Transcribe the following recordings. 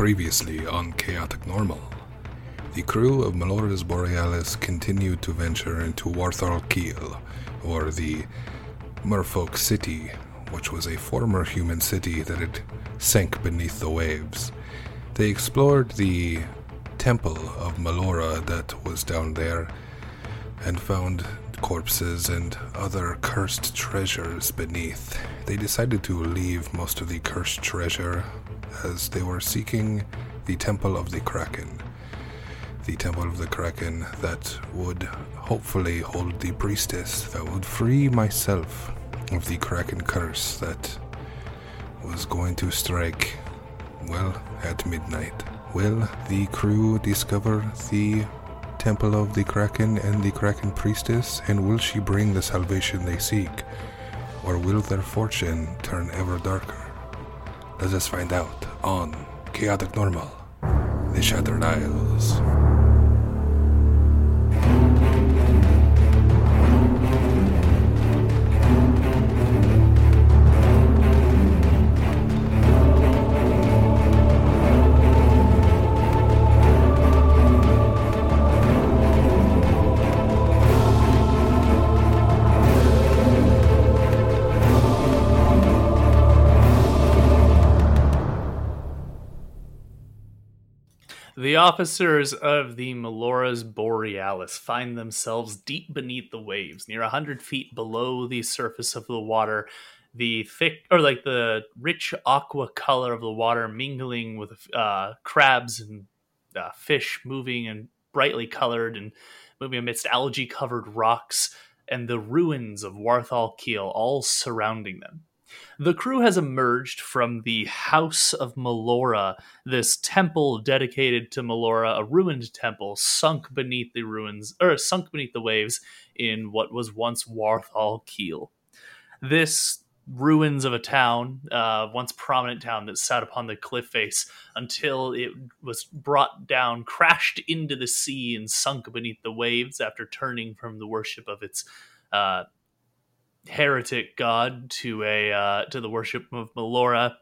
Previously on Chaotic Normal, the crew of Melora's Borealis continued to venture into Warthal Kiel, or the Merfolk City, which was a former human city that had sank beneath the waves. They explored the temple of Melora that was down there and found corpses and other cursed treasures beneath. They decided to leave most of the cursed treasure as they were seeking the Temple of the Kraken. The Temple of the Kraken that would hopefully hold the priestess that would free myself of the Kraken curse that was going to strike, well, at midnight. Will the crew discover the Temple of the Kraken and the Kraken priestess, and will she bring the salvation they seek? Or will their fortune turn ever darker? Let us find out on Chaotic Normal, The Shattered Isles. The officers of the Melora's Borealis find themselves deep beneath the waves, near a hundred feet below the surface of the water. The thick, or like the rich aqua color of the water mingling with uh, crabs and uh, fish moving and brightly colored and moving amidst algae covered rocks, and the ruins of Warthal Kiel all surrounding them. The crew has emerged from the House of Melora, this temple dedicated to Melora, a ruined temple sunk beneath the ruins, or sunk beneath the waves in what was once Warthal Kiel. This ruins of a town, uh, once prominent town that sat upon the cliff face until it was brought down, crashed into the sea, and sunk beneath the waves after turning from the worship of its uh, heretic god to a uh, to the worship of Melora.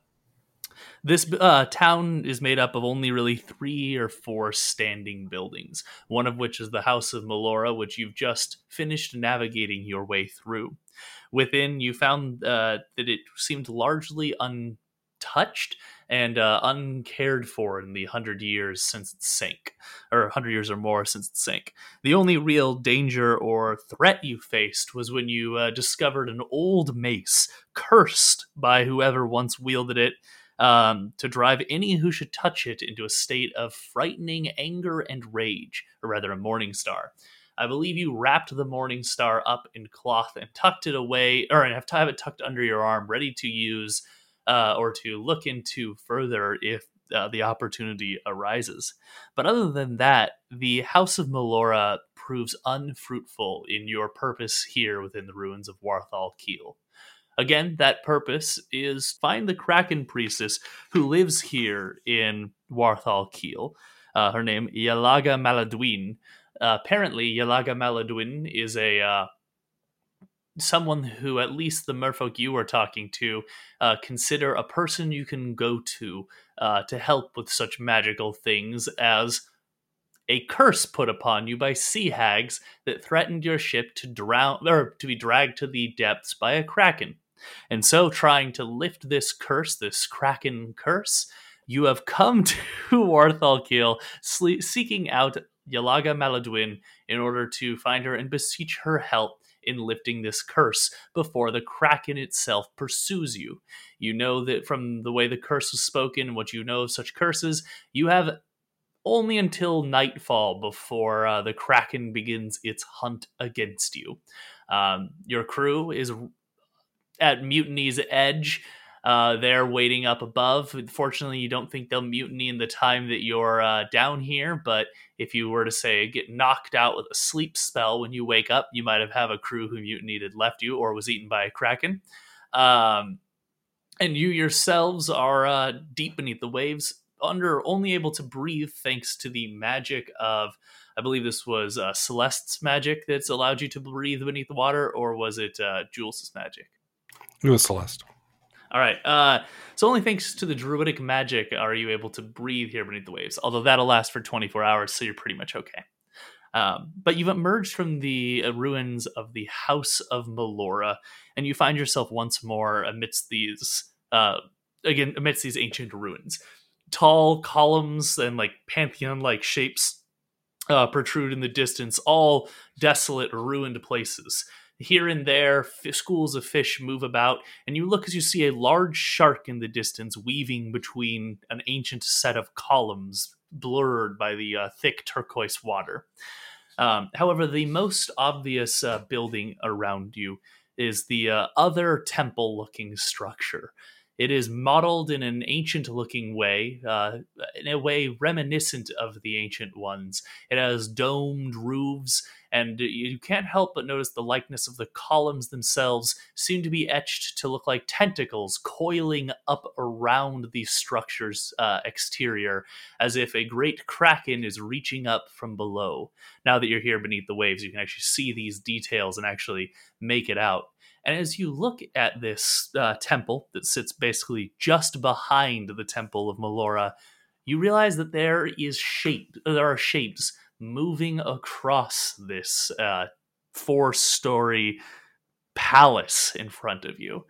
This uh, town is made up of only really three or four standing buildings, one of which is the House of Melora, which you've just finished navigating your way through. Within, you found uh, that it seemed largely untouched and uh, uncared for in the hundred years since it sank, or hundred years or more since it sank. The only real danger or threat you faced was when you uh, discovered an old mace cursed by whoever once wielded it. Um, to drive any who should touch it into a state of frightening anger and rage, or rather, a morning star. I believe you wrapped the Morning Star up in cloth and tucked it away, or have to have it tucked under your arm, ready to use uh, or to look into further if uh, the opportunity arises. But other than that, the House of Melora proves unfruitful in your purpose here within the ruins of Warthal Kiel. Again, that purpose is find the Kraken priestess who lives here in Warthal Kiel. Uh, her name Yalaga Maladwin. Uh, apparently, Yalaga Maladwin is a uh, someone who at least the merfolk you are talking to uh, consider a person you can go to uh, to help with such magical things as a curse put upon you by sea hags that threatened your ship to drown or to be dragged to the depths by a kraken. And so, trying to lift this curse, this kraken curse, you have come to Warthal Kiel, seeking out Yalaga Maladwin in order to find her and beseech her help in lifting this curse before the kraken itself pursues you. You know that from the way the curse was spoken, what you know of such curses, you have only until nightfall before uh, the kraken begins its hunt against you. Um, your crew is at Mutiny's edge. Uh, they're waiting up above. Fortunately, you don't think they'll mutiny in the time that you're uh, down here. But if you were to say get knocked out with a sleep spell when you wake up, you might have have a crew who mutinied had left you or was eaten by a kraken. Um, and you yourselves are uh, deep beneath the waves, under only able to breathe thanks to the magic of. I believe this was uh, Celeste's magic that's allowed you to breathe beneath the water, or was it uh, Jules's magic? It was Celeste. All right. Uh, so only thanks to the druidic magic are you able to breathe here beneath the waves. Although that'll last for 24 hours, so you're pretty much okay. Um, but you've emerged from the uh, ruins of the House of Melora, and you find yourself once more amidst these, uh, again, amidst these ancient ruins. Tall columns and like pantheon-like shapes uh, protrude in the distance, all desolate, ruined places. Here and there, f- schools of fish move about, and you look as you see a large shark in the distance weaving between an ancient set of columns, blurred by the uh, thick turquoise water. Um, however, the most obvious uh, building around you is the uh, other temple looking structure. It is modeled in an ancient looking way, uh, in a way reminiscent of the ancient ones. It has domed roofs, and you can't help but notice the likeness of the columns themselves seem to be etched to look like tentacles coiling up around the structure's uh, exterior, as if a great kraken is reaching up from below. Now that you're here beneath the waves, you can actually see these details and actually make it out. And as you look at this uh, temple that sits basically just behind the temple of Melora, you realize that there is shape. There are shapes moving across this uh, four-story palace in front of you.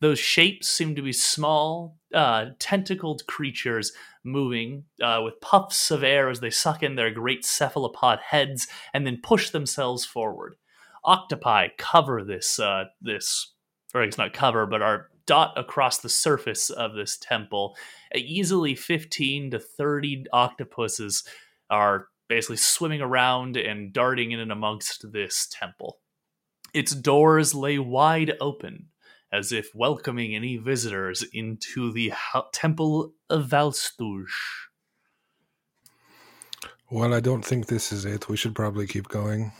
Those shapes seem to be small, uh, tentacled creatures moving uh, with puffs of air as they suck in their great cephalopod heads and then push themselves forward octopi cover this uh, this or it's not cover but are dot across the surface of this temple easily 15 to 30 octopuses are basically swimming around and darting in and amongst this temple its doors lay wide open as if welcoming any visitors into the temple of Valstouge. Well, I don't think this is it. We should probably keep going.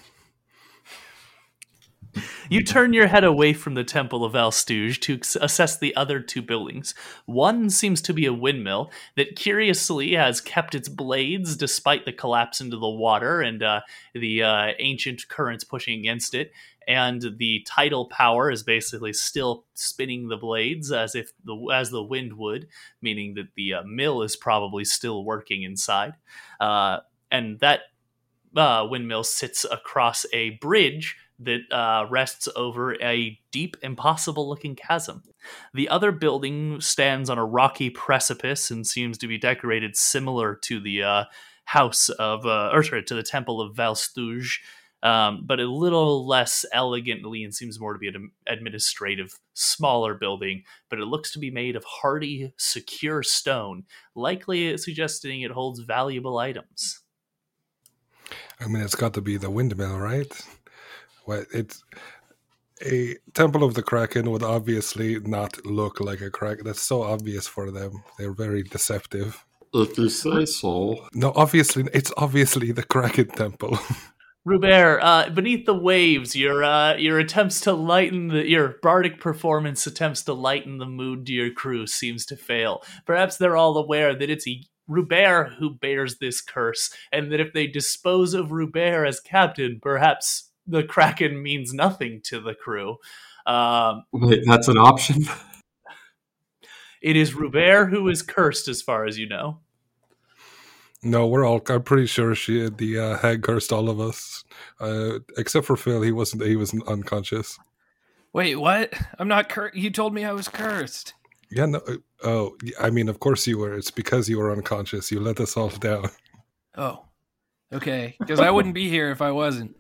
You turn your head away from the Temple of Valstouge to assess the other two buildings. One seems to be a windmill that curiously has kept its blades despite the collapse into the water and uh, the uh, ancient currents pushing against it. And the tidal power is basically still spinning the blades as if the as the wind would, meaning that the uh, mill is probably still working inside. Uh, and that uh, windmill sits across a bridge that uh, rests over a deep, impossible looking chasm. The other building stands on a rocky precipice and seems to be decorated similar to the uh, house of, uh, or sorry, to the temple of Valstouge. Um, but a little less elegantly and seems more to be an administrative, smaller building. But it looks to be made of hardy, secure stone, likely suggesting it holds valuable items. I mean, it's got to be the windmill, right? Well, it's a Temple of the Kraken would obviously not look like a kraken. That's so obvious for them. They're very deceptive. If you say so. No, obviously, it's obviously the Kraken Temple. Rubert, uh, beneath the waves, your uh, your attempts to lighten the your bardic performance attempts to lighten the mood to your crew seems to fail. Perhaps they're all aware that it's a Rubert who bears this curse, and that if they dispose of Rubert as captain, perhaps the Kraken means nothing to the crew. Um, Wait, that's an option? it is Rubert who is cursed, as far as you know. no, we're all. I'm pretty sure she, the uh, hag, cursed all of us, uh, except for Phil. He wasn't. He was unconscious. Wait, what? I'm not cursed. You told me I was cursed. Yeah. No. uh, Oh, I mean, of course you were. It's because you were unconscious. You let us all down. Oh, okay. Because I wouldn't be here if I wasn't.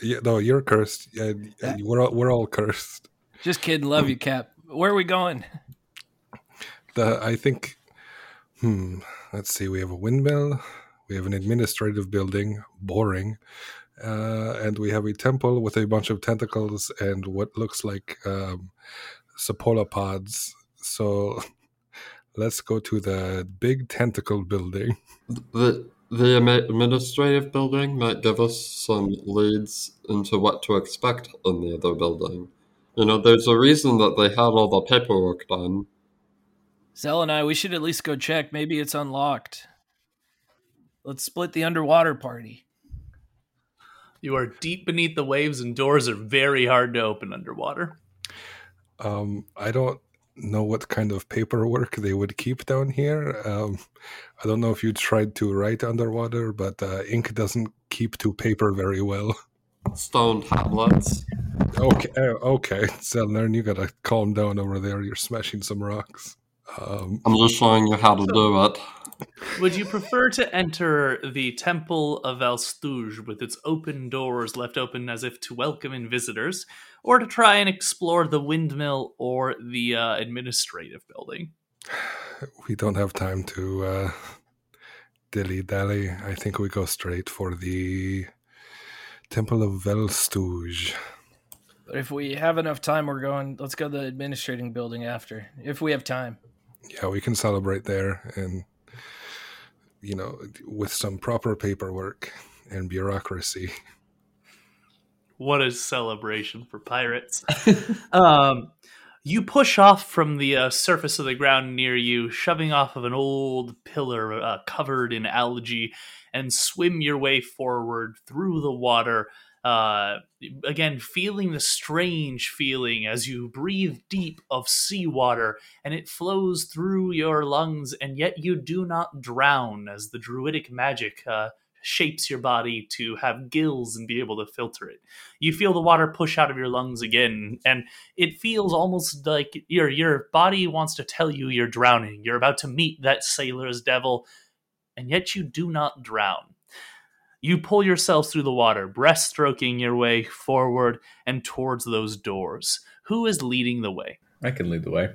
Yeah. No, you're cursed. Yeah. That- We're all, we're all cursed. Just kidding. Love you, Cap. Where are we going? The I think. Hmm. Let's see. We have a windmill. We have an administrative building. Boring. Uh, and we have a temple with a bunch of tentacles and what looks like um, cephalopods. So let's go to the big tentacle building. The the administrative building might give us some leads into what to expect in the other building. You know, there's a reason that they had all the paperwork done. Zell and I, we should at least go check. Maybe it's unlocked. Let's split the underwater party. You are deep beneath the waves, and doors are very hard to open underwater. Um, I don't know what kind of paperwork they would keep down here. Um, I don't know if you tried to write underwater, but uh, ink doesn't keep to paper very well. Stone tablets. Okay, uh, okay, Zelnern, you gotta calm down over there. You're smashing some rocks. Um, I'm just showing you how to do it. Would you prefer to enter the Temple of Valstouge with its open doors left open as if to welcome in visitors, or to try and explore the windmill or the uh, administrative building? we don't have time to uh, dilly dally. I think we go straight for the Temple of Valstouge. But if we have enough time, we're going. Let's go to the administrating building after, if we have time. Yeah, we can celebrate there and, you know, with some proper paperwork and bureaucracy. What a celebration for pirates. um, you push off from the uh, surface of the ground near you, shoving off of an old pillar uh, covered in algae, and swim your way forward through the water. Uh, again, feeling the strange feeling as you breathe deep of seawater and it flows through your lungs, and yet you do not drown as the druidic magic uh, shapes your body to have gills and be able to filter it. You feel the water push out of your lungs again, and it feels almost like your your body wants to tell you you're drowning. You're about to meet that sailor's devil, and yet you do not drown. You pull yourselves through the water, breaststroking your way forward and towards those doors. Who is leading the way? I can lead the way.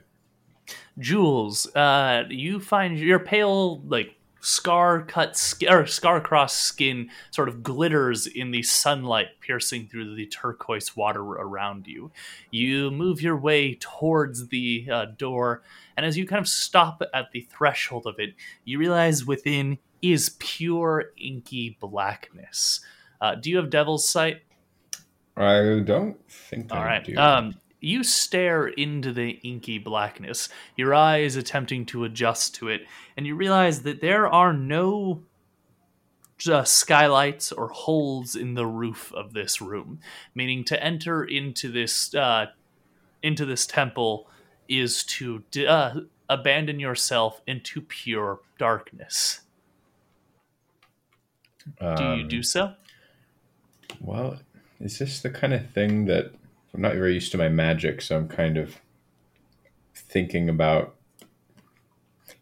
Jules, uh, you find your pale, like scar cut skin or scar crossed skin sort of glitters in the sunlight piercing through the turquoise water around you. You move your way towards the uh, door, and as you kind of stop at the threshold of it, you realize within is pure inky blackness. Uh, do you have Devil's Sight? I don't think All I right. do. Um, you stare into the inky blackness, your eyes attempting to adjust to it, and you realize that there are no uh, skylights or holes in the roof of this room. Meaning, to enter into this uh, into this temple is to d- uh, abandon yourself into pure darkness. Do you Um, do so? Well, is this the kind of thing that I'm not very used to my magic, so I'm kind of thinking about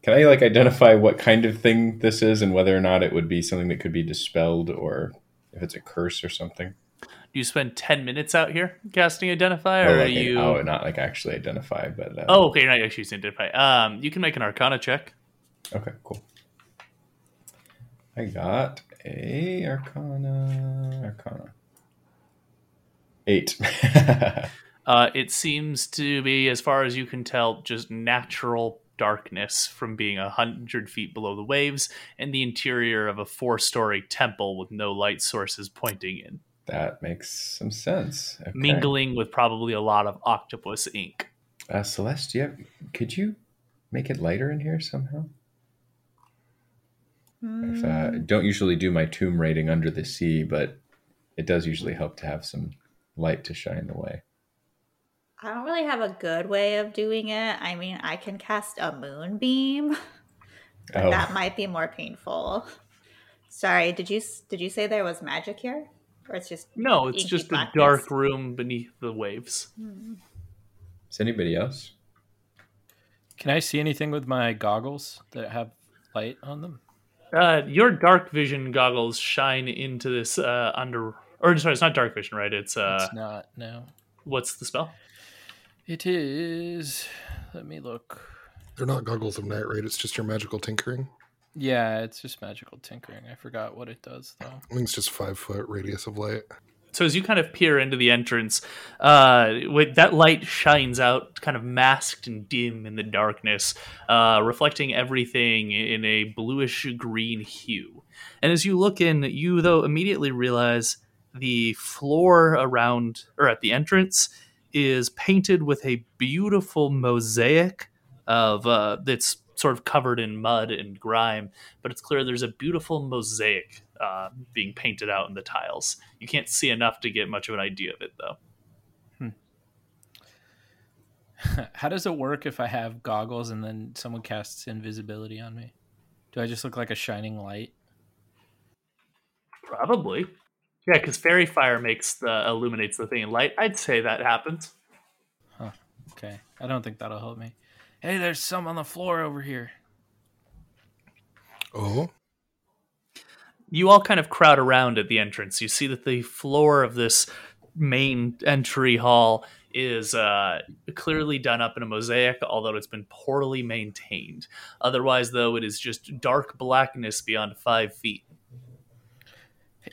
can I like identify what kind of thing this is and whether or not it would be something that could be dispelled or if it's a curse or something? Do you spend ten minutes out here casting identify, or Or are like you? oh, not like actually identify, but uh, Oh, okay, you're not actually using identify. Um, you can make an Arcana check. okay, cool. I got a Arcana, Arcana, eight. Uh, it seems to be, as far as you can tell, just natural darkness from being a hundred feet below the waves and the interior of a four-story temple with no light sources pointing in, that makes some sense. Okay. mingling with probably a lot of octopus ink. Uh, Celeste, have, could you make it lighter in here somehow? If, uh, don't usually do my tomb raiding under the sea, but it does usually help to have some light to shine the way. I don't really have a good way of doing it. I mean, I can cast a moonbeam, but Oh. that might be more painful. Sorry, did you did you say there was magic here, or it's just No, it's inky just a dark room beneath the waves. Is anybody else? Can I see anything with my goggles that have light on them? Uh, your dark vision goggles shine into this uh, under, or sorry, it's not dark vision, right? It's uh, it's not. No. what's the spell? It is. Let me look. They're not goggles of night right? it's just your magical tinkering. Yeah, it's just magical tinkering. I forgot what it does though. I think it's just five foot radius of light. So as you kind of peer into the entrance, uh, that light shines out, kind of masked and dim in the darkness, uh, reflecting everything in a bluish green hue. And as you look in, you though immediately realize the floor around or at the entrance is painted with a beautiful mosaic of uh, that's sort of covered in mud and grime, but it's clear there's a beautiful mosaic uh, being painted out in the tiles. You can't see enough to get much of an idea of it, though. How does it work if I have goggles and then someone casts invisibility on me? Do I just look like a shining light? Probably. Yeah, because faerie fire makes the illuminates the thing in light. I'd say that happens. Huh. Okay. I don't think that'll help me. Hey, there's some on the floor over here. Oh, you all kind of crowd around at the entrance. You see that the floor of this main entry hall is uh, clearly done up in a mosaic, although it's been poorly maintained. Otherwise, though, it is just dark blackness beyond five feet.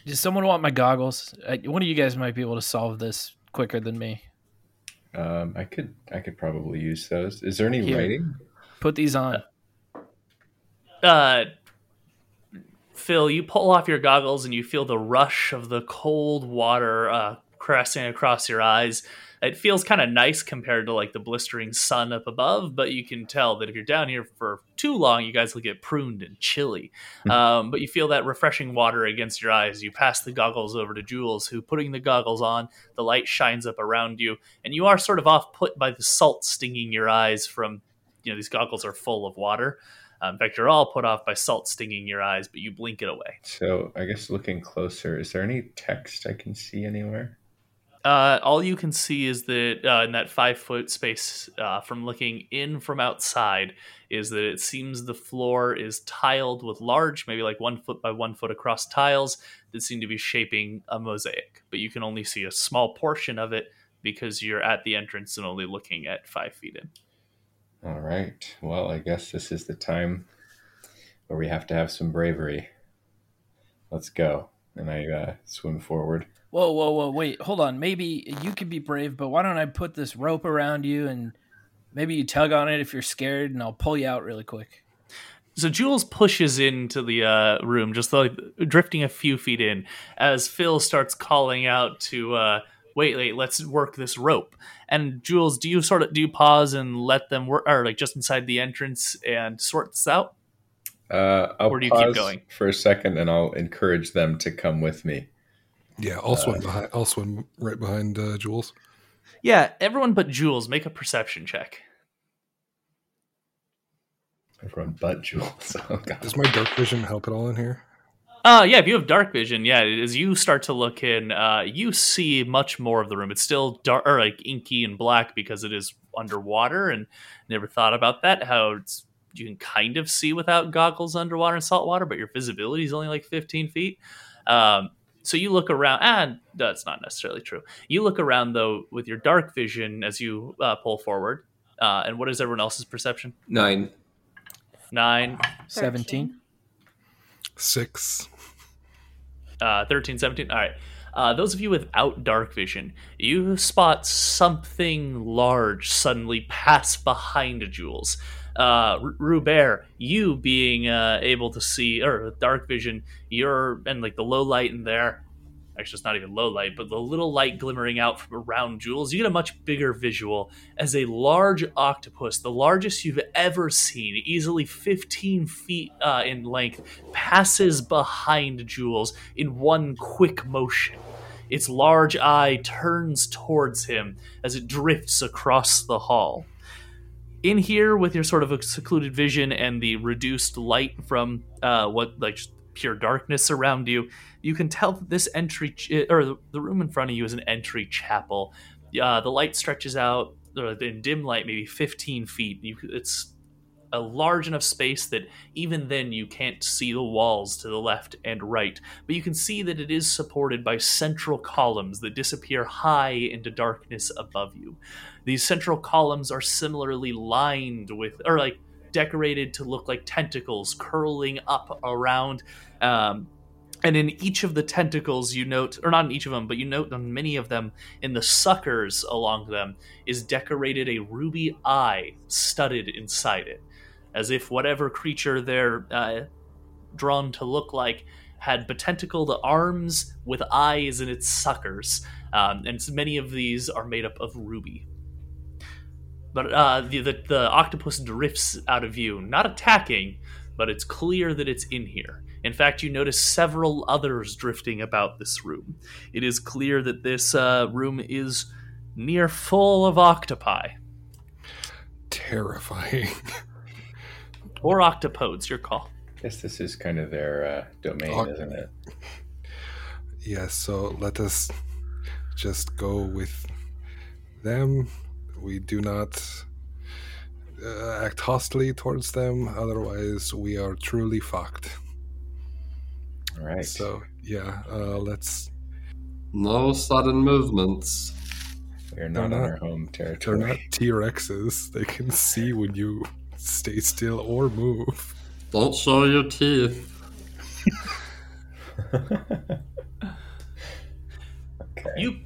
Does someone want my goggles? Uh, One of you guys might be able to solve this quicker than me. Um, I could I could probably use those. Is there any Here. writing? Put these on. Uh, Phil, you pull off your goggles and you feel the rush of the cold water uh, crashing across your eyes. It feels kind of nice compared to like the blistering sun up above, but you can tell that if you're down here for too long, you guys will get pruned and chilly. Um, but you feel that refreshing water against your eyes. You pass the goggles over to Jules, who, putting the goggles on, the light shines up around you, and you are sort of off put by the salt stinging your eyes from, you know, these goggles are full of water. In fact, you're all put off by salt stinging your eyes, but you blink it away. So I guess looking closer, is there any text I can see anywhere? Uh, all you can see is that uh, in that five foot space uh, from looking in from outside is that it seems the floor is tiled with large, maybe like one foot by one foot across tiles that seem to be shaping a mosaic. But you can only see a small portion of it because you're at the entrance and only looking at five feet in. All right. Well, I guess this is the time where we have to have some bravery. Let's go. And I uh, swim forward. Whoa, whoa, whoa! Wait, hold on. Maybe you could be brave, but why don't I put this rope around you and maybe you tug on it if you're scared, and I'll pull you out really quick. So Jules pushes into the uh, room, just like drifting a few feet in, as Phil starts calling out to, uh, "Wait, wait, let's work this rope." And Jules, do you sort of do you pause and let them work, or like just inside the entrance and sort this out? Uh, I'll Or do you keep going? for a second and I'll encourage them to come with me. yeah. I'll swim behind. I'll swim right behind uh, Jules. Yeah, everyone but Jules make a perception check. Everyone but Jules. Oh, God. Does my dark vision help at all in here? Uh, yeah, if you have dark vision, yeah, as you start to look in, uh, you see much more of the room. It's still dark, or like inky and black because it is underwater, and never thought about that. How it's, you can kind of see without goggles underwater and salt water, but your visibility is only like 15 feet. Um, so you look around, and that's not necessarily true. You look around though with your dark vision as you uh, pull forward. Uh, and what is everyone else's perception? Nine. Nine, 17. Six. Uh, 13, 17. All right. Uh, those of you without dark vision, you spot something large suddenly pass behind Jules. Uh, R- Rubert, you being uh, able to see, or dark vision, you're, and like the low light in there, actually, it's not even low light, but the little light glimmering out from around Jules, you get a much bigger visual as a large octopus, the largest you've ever seen, easily 15 feet uh, in length, passes behind Jules in one quick motion. Its large eye turns towards him as it drifts across the hall. In here, with your sort of a secluded vision and the reduced light from uh, what like pure darkness around you, you can tell that this entry ch- or the- room in front of you is an entry chapel. Uh, the light stretches out in dim light, maybe 15 feet. You, it's a large enough space that even then you can't see the walls to the left and right, but you can see that it is supported by central columns that disappear high into darkness above you. These central columns are similarly lined with, or like decorated to look like tentacles curling up around. Um, and in each of the tentacles, you note, or not in each of them, but you note on many of them, in the suckers along them, is decorated a ruby eye studded inside it, as if whatever creature they're uh, drawn to look like had betentacled arms with eyes in its suckers. Um, and many of these are made up of ruby. But uh, the, the the octopus drifts out of view, not attacking, but it's clear that it's in here. In fact, you notice several others drifting about this room. It is clear that this uh, room is near full of octopi Terrifying. or octopodes. Your call. I guess this is kind of their uh, domain, isn't it? yes, so let us just go with them. We do not uh, act hostily towards them, otherwise, we are truly fucked. All right. So, yeah, uh, let's. No sudden movements. We're not on our home territory. They're not T Rexes. They can see when you stay still or move. Don't show your teeth. okay. You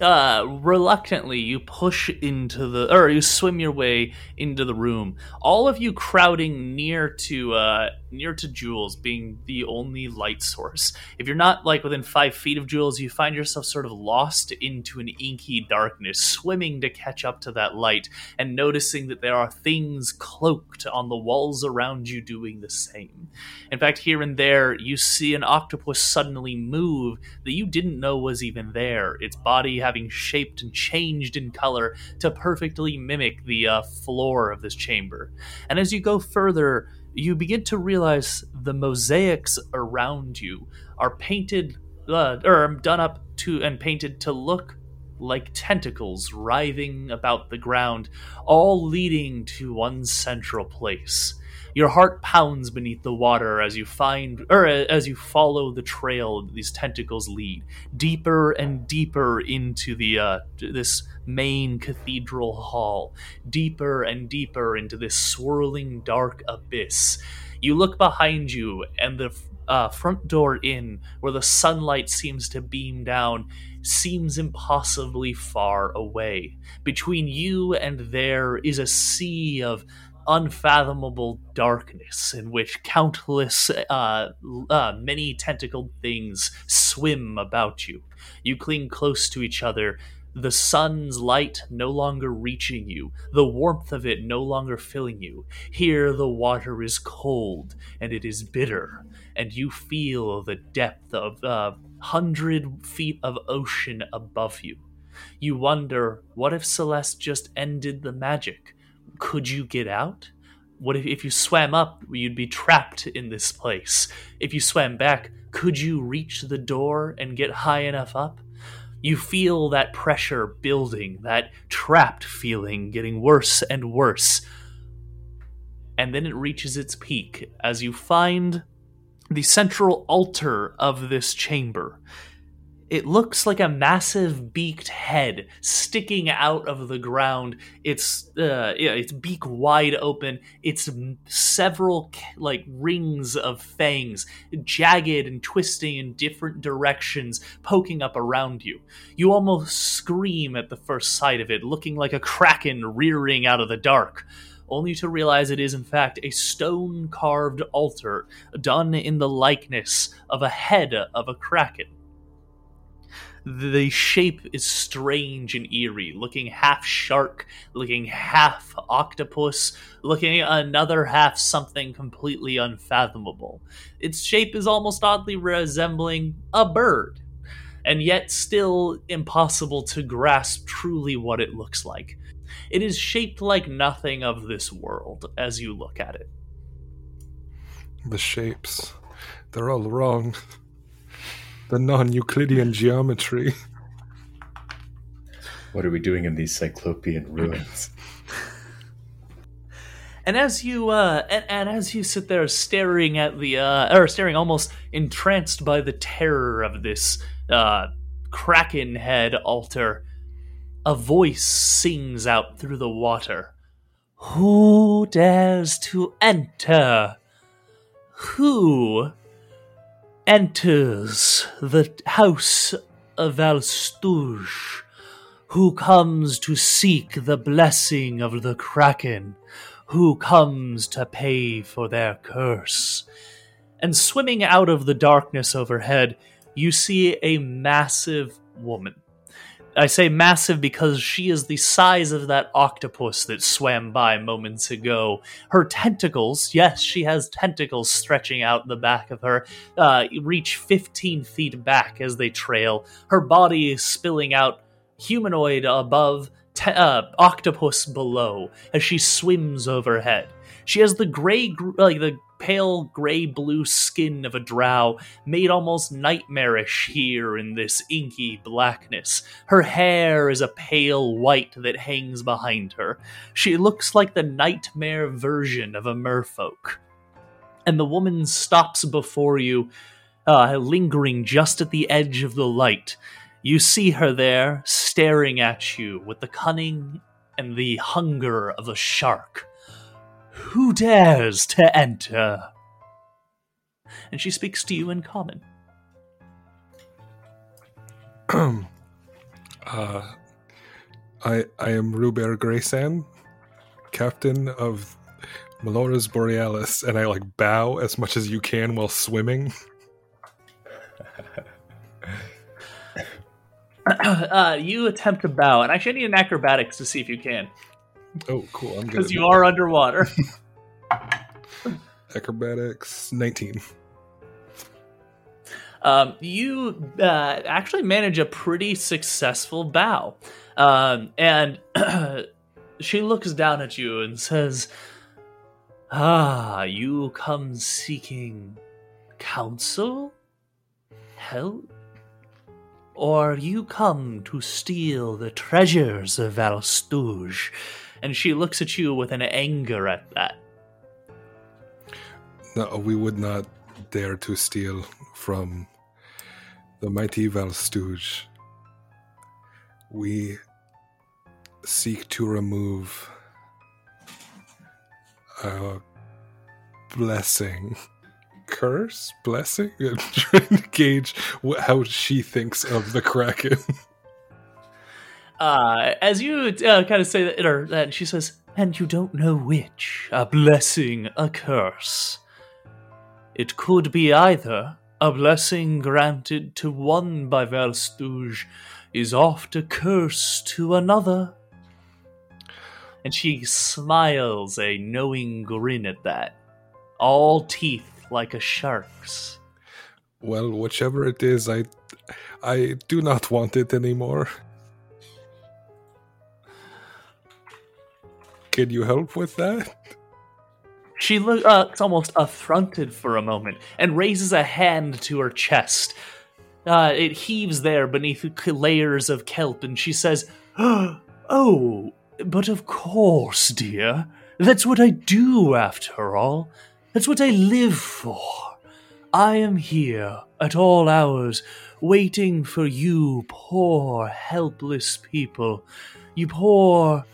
uh reluctantly you push into the or you swim your way into the room all of you crowding near to uh near to jules being the only light source if you're not like within five feet of jules you find yourself sort of lost into an inky darkness swimming to catch up to that light and noticing that there are things cloaked on the walls around you doing the same in fact here and there you see an octopus suddenly move that you didn't know was even there, its body having shaped and changed in color to perfectly mimic the uh, floor of this chamber. And as you go further, you begin to realize the mosaics around you are painted, uh, or done up to and painted to look like tentacles writhing about the ground, all leading to one central place. Your heart pounds beneath the water as you find, or uh, as you follow the trail these tentacles lead, deeper and deeper into the uh, this main cathedral hall, deeper and deeper into this swirling dark abyss. You look behind you, and the uh, front door in, where the sunlight seems to beam down, seems impossibly far away. Between you and there is a sea of unfathomable darkness in which countless, uh, uh, many tentacled things swim about you. You cling close to each other, the sun's light no longer reaching you, the warmth of it no longer filling you. Here the water is cold and it is bitter, and you feel the depth of a hundred feet of ocean above you. You wonder, what if Celeste just ended the magic? Could you get out? What if, if you swam up, you'd be trapped in this place? If you swam back, could you reach the door and get high enough up? You feel that pressure building, that trapped feeling getting worse and worse. And then it reaches its peak as you find the central altar of this chamber. It looks like a massive beaked head sticking out of the ground. Its uh, yeah, its beak wide open. Its several like rings of fangs, jagged and twisting in different directions, poking up around you. You almost scream at the first sight of it, looking like a kraken rearing out of the dark only to realize it is in fact a stone carved altar done in the likeness of a head of a kraken. The shape is strange and eerie, looking half shark, looking half octopus, looking another half something completely unfathomable. Its shape is almost oddly resembling a bird, and yet still impossible to grasp truly what it looks like. It is shaped like nothing of this world as you look at it. The shapes, they're all wrong. The non Euclidean geometry. What are we doing in these cyclopean ruins? And as you uh, and, and as you sit there staring at the uh, or staring almost entranced by the terror of this uh, kraken head altar, a voice sings out through the water. Who dares to enter? Who enters the house of Valstouge? Who comes to seek the blessing of the Kraken? Who comes to pay for their curse? And swimming out of the darkness overhead, you see a massive woman. I say massive because she is the size of that octopus that swam by moments ago. Her tentacles, yes, she has tentacles stretching out the back of her, uh, reach 15 feet back as they trail. Her body is spilling out humanoid above, te- uh, octopus below as she swims overhead. She has the gray, gr- like the pale gray blue skin of a drow, made almost nightmarish here in this inky blackness. Her hair is a pale white that hangs behind her. She looks like the nightmare version of a merfolk. And the woman stops before you, uh, lingering just at the edge of the light. You see her there, staring at you with the cunning and the hunger of a shark. Who dares to enter? And she speaks to you in common. uh, I I am Ruber Graysan, captain of Melora's Borealis, and I like bow as much as you can while swimming. uh, you attempt to bow, and I actually I need an acrobatics to see if you can, Oh, cool! I'm good. because you are underwater. acrobatics nineteen. um, you uh, actually manage a pretty successful bow. Um, and she looks down at you and says, Ah, you come seeking counsel? Help? Or you come to steal the treasures of Valstouge? And she looks at you with an anger at that. No, we would not dare to steal from the mighty Valstouge. We seek to remove a blessing. Curse? Blessing? I'm trying to gauge wh- how she thinks of the Kraken. Uh, as you uh, kind of say that, or that, she says, "And you don't know which, a blessing, a curse. It could be either. A blessing granted to one by Valstouge is oft a curse to another." And she smiles a knowing grin at that, all teeth like a shark's. well, whichever it is, I I do not want it anymore. Can you help with that? She looks uh, almost affronted for a moment and raises a hand to her chest. Uh, it heaves there beneath layers of kelp, and she says, Oh, but of course, dear. That's what I do, after all. That's what I live for. I am here at all hours, waiting for you, poor, helpless people. You poor,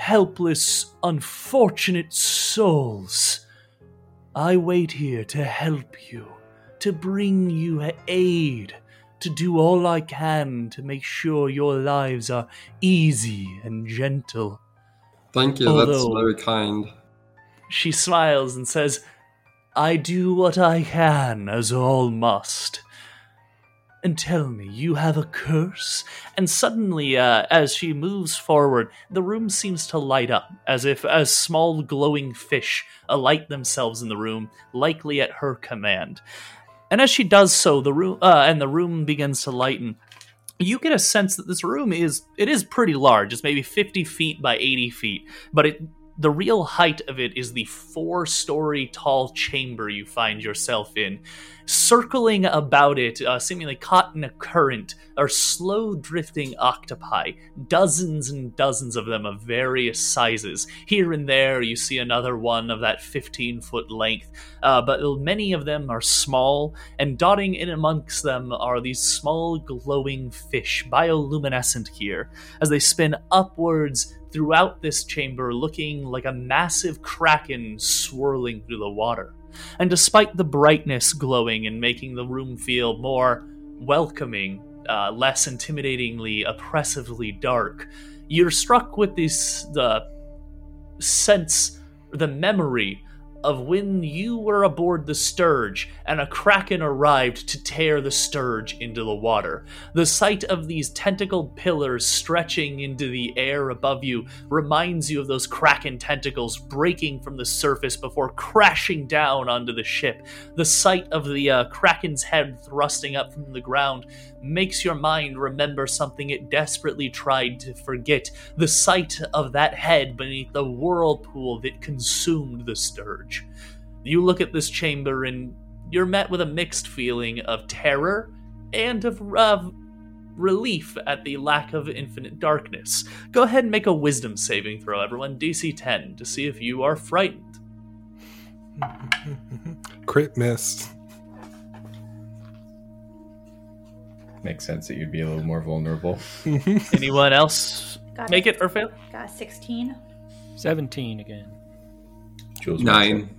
helpless, unfortunate souls. I wait here to help you, to bring you aid, to do all I can to make sure your lives are easy and gentle. Thank you, that's Although- very kind. She smiles and says, I do what I can, as all must. And tell me, you have a curse? And suddenly, uh, as she moves forward, the room seems to light up, as if as small glowing fish alight themselves in the room, likely at her command. And as she does so, the room uh, and the room begins to lighten. You get a sense that this room is it is pretty large. It's maybe fifty feet by eighty feet, but it the real height of it is the four story tall chamber you find yourself in. Circling about it, uh, seemingly caught in a current, are slow drifting octopi, dozens and dozens of them of various sizes. Here and there, you see another one of that 15 foot length, uh, but many of them are small, and dotting in amongst them are these small glowing fish, bioluminescent here, as they spin upwards throughout this chamber looking like a massive kraken swirling through the water. And despite the brightness glowing and making the room feel more welcoming, uh, less intimidatingly, oppressively dark, you're struck with this the sense, the memory of when you were aboard the Sturge and a kraken arrived to tear the Sturge into the water. The sight of these tentacled pillars stretching into the air above you reminds you of those kraken tentacles breaking from the surface before crashing down onto the ship. The sight of the uh, kraken's head thrusting up from the ground makes your mind remember something it desperately tried to forget the sight of that head beneath the whirlpool that consumed the Sturge. You look at this chamber and you're met with a mixed feeling of terror and of uh, relief at the lack of infinite darkness. Go ahead and make a wisdom saving throw, everyone, DC 10, to see if you are frightened. Crit miss. Makes sense that you'd be a little more vulnerable. Anyone else Got make it or fail? Got a 16. 17 again. Jules Nine.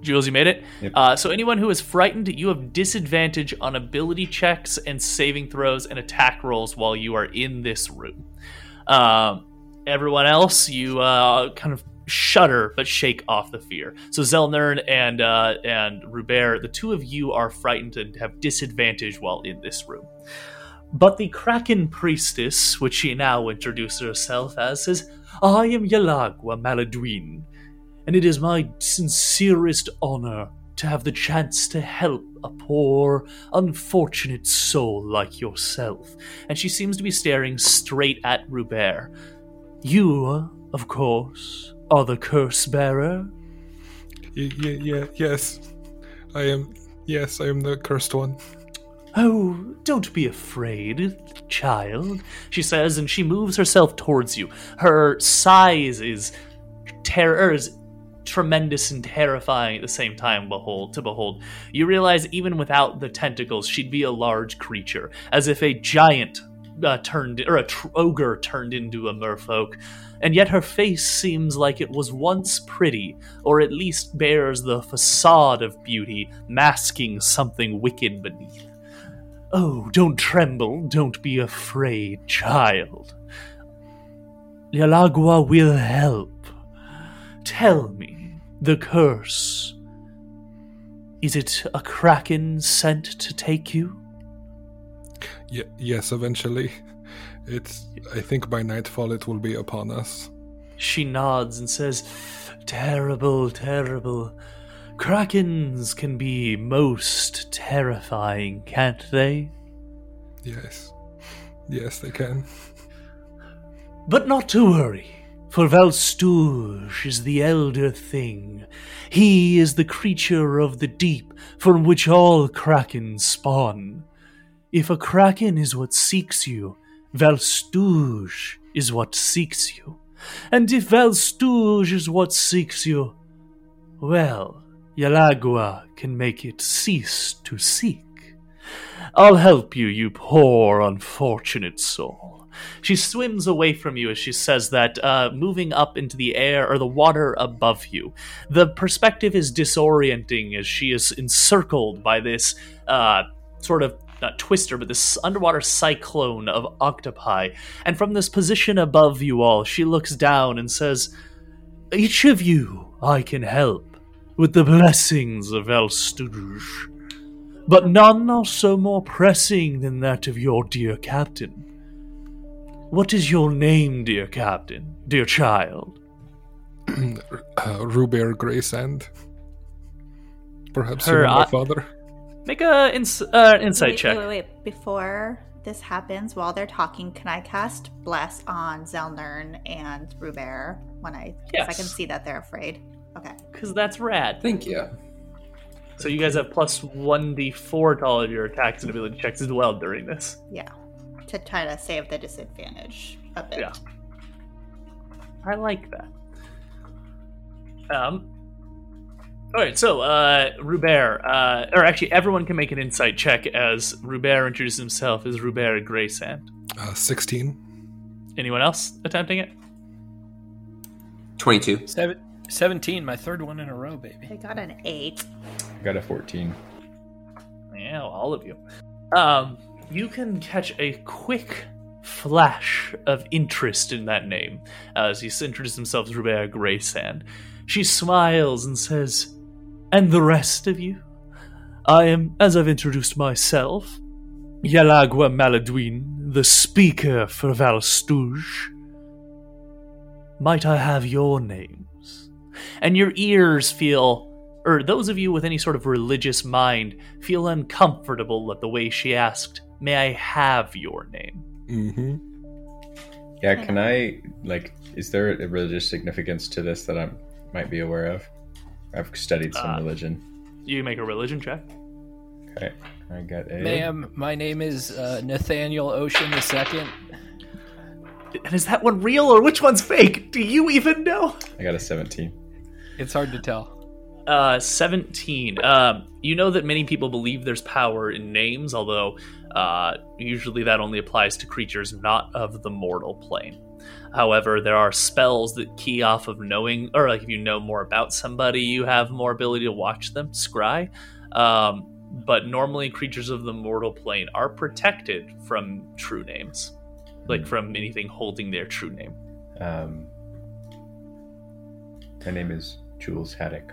Jules, you made it. Yep. Uh, so anyone who is frightened, you have disadvantage on ability checks and saving throws and attack rolls while you are in this room. Um, everyone else, you uh, kind of shudder but shake off the fear. So Zelnern and uh, and Rubert, the two of you are frightened and have disadvantage while in this room. But the Kraken priestess, which she now introduces herself as, says, "I am Yalagua Maladwin." and it is my sincerest honor to have the chance to help a poor, unfortunate soul like yourself. And she seems to be staring straight at Rubert. You, of course, are the curse bearer. Y- y- yeah, yes. I am. Yes, I am the cursed one. Oh, don't be afraid, child, she says, and she moves herself towards you. Her size is terror er, is tremendous and terrifying at the same time behold to behold you realize even without the tentacles she'd be a large creature as if a giant uh, turned or a tr- ogre turned into a merfolk and yet her face seems like it was once pretty or at least bears the facade of beauty masking something wicked beneath oh don't tremble don't be afraid child Yalagua will help tell me the curse. Is it a kraken sent to take you? Y- yes, eventually. It's. I think by nightfall it will be upon us. She nods and says, Terrible, terrible. Krakens can be most terrifying, can't they? Yes. Yes, they can. But not to worry, for Valstouge is the elder thing. He is the creature of the deep from which all krakens spawn. If a kraken is what seeks you, Valstouge is what seeks you. And if Valstouge is what seeks you, well, Yalagua can make it cease to seek. I'll help you, you poor, unfortunate soul. She swims away from you as she says that, uh, moving up into the air or the water above you. The perspective is disorienting as she is encircled by this uh, sort of not twister, but this underwater cyclone of octopi. And from this position above you all, she looks down and says, Each of you I can help with the blessings of Valstouge. But none are so more pressing than that of your dear captain. What is your name, dear captain, dear child? uh, Ruber Graysand. Perhaps Her you know my eye- father. Make a ins- uh, insight wait, check. Wait, wait, wait. Before this happens, while they're talking, can I cast Bless on Zelnern and Rubert when I, 'cause I can see that they're afraid? Okay. Because that's rad. Thank you. So you guys have plus 1d4 to all of your attacks and ability checks as well during this. Yeah. To try to save the disadvantage a bit. Yeah. I like that. Um. All right, so uh, Rubert, uh, or actually, everyone can make an insight check as Rubert introduces himself as Rubert Graysand. Uh, 16. Anyone else attempting it? 22. Seven, 17, my third one in a row, baby. I got an eight. I got a 14. Yeah, all of you. Um, you can catch a quick flash of interest in that name as he introduces himself as Rubea Graysand. She smiles and says, And the rest of you? I am, as I've introduced myself, Yalagua Maladwin, the speaker for Valstouge. Might I have your names? And your ears feel or those of you with any sort of religious mind feel uncomfortable at the way she asked, May I have your name? Mm-hmm. Yeah, can I like? Is there a religious significance to this that I might be aware of? I've studied some Uh, religion. You make a religion check. Okay, I got a. Ma'am, my name is uh, Nathaniel Ocean the Second. And is that one real or which one's fake? Do you even know? I got a 17. It's hard to tell. Uh, 17. Um, you know that many people believe there's power in names, although uh, usually that only applies to creatures not of the mortal plane. However, there are spells that key off of knowing, or like if you know more about somebody, you have more ability to watch them, scry. Um, but normally, creatures of the mortal plane are protected from true names, like from anything holding their true name. Um, my name is Jules Haddock.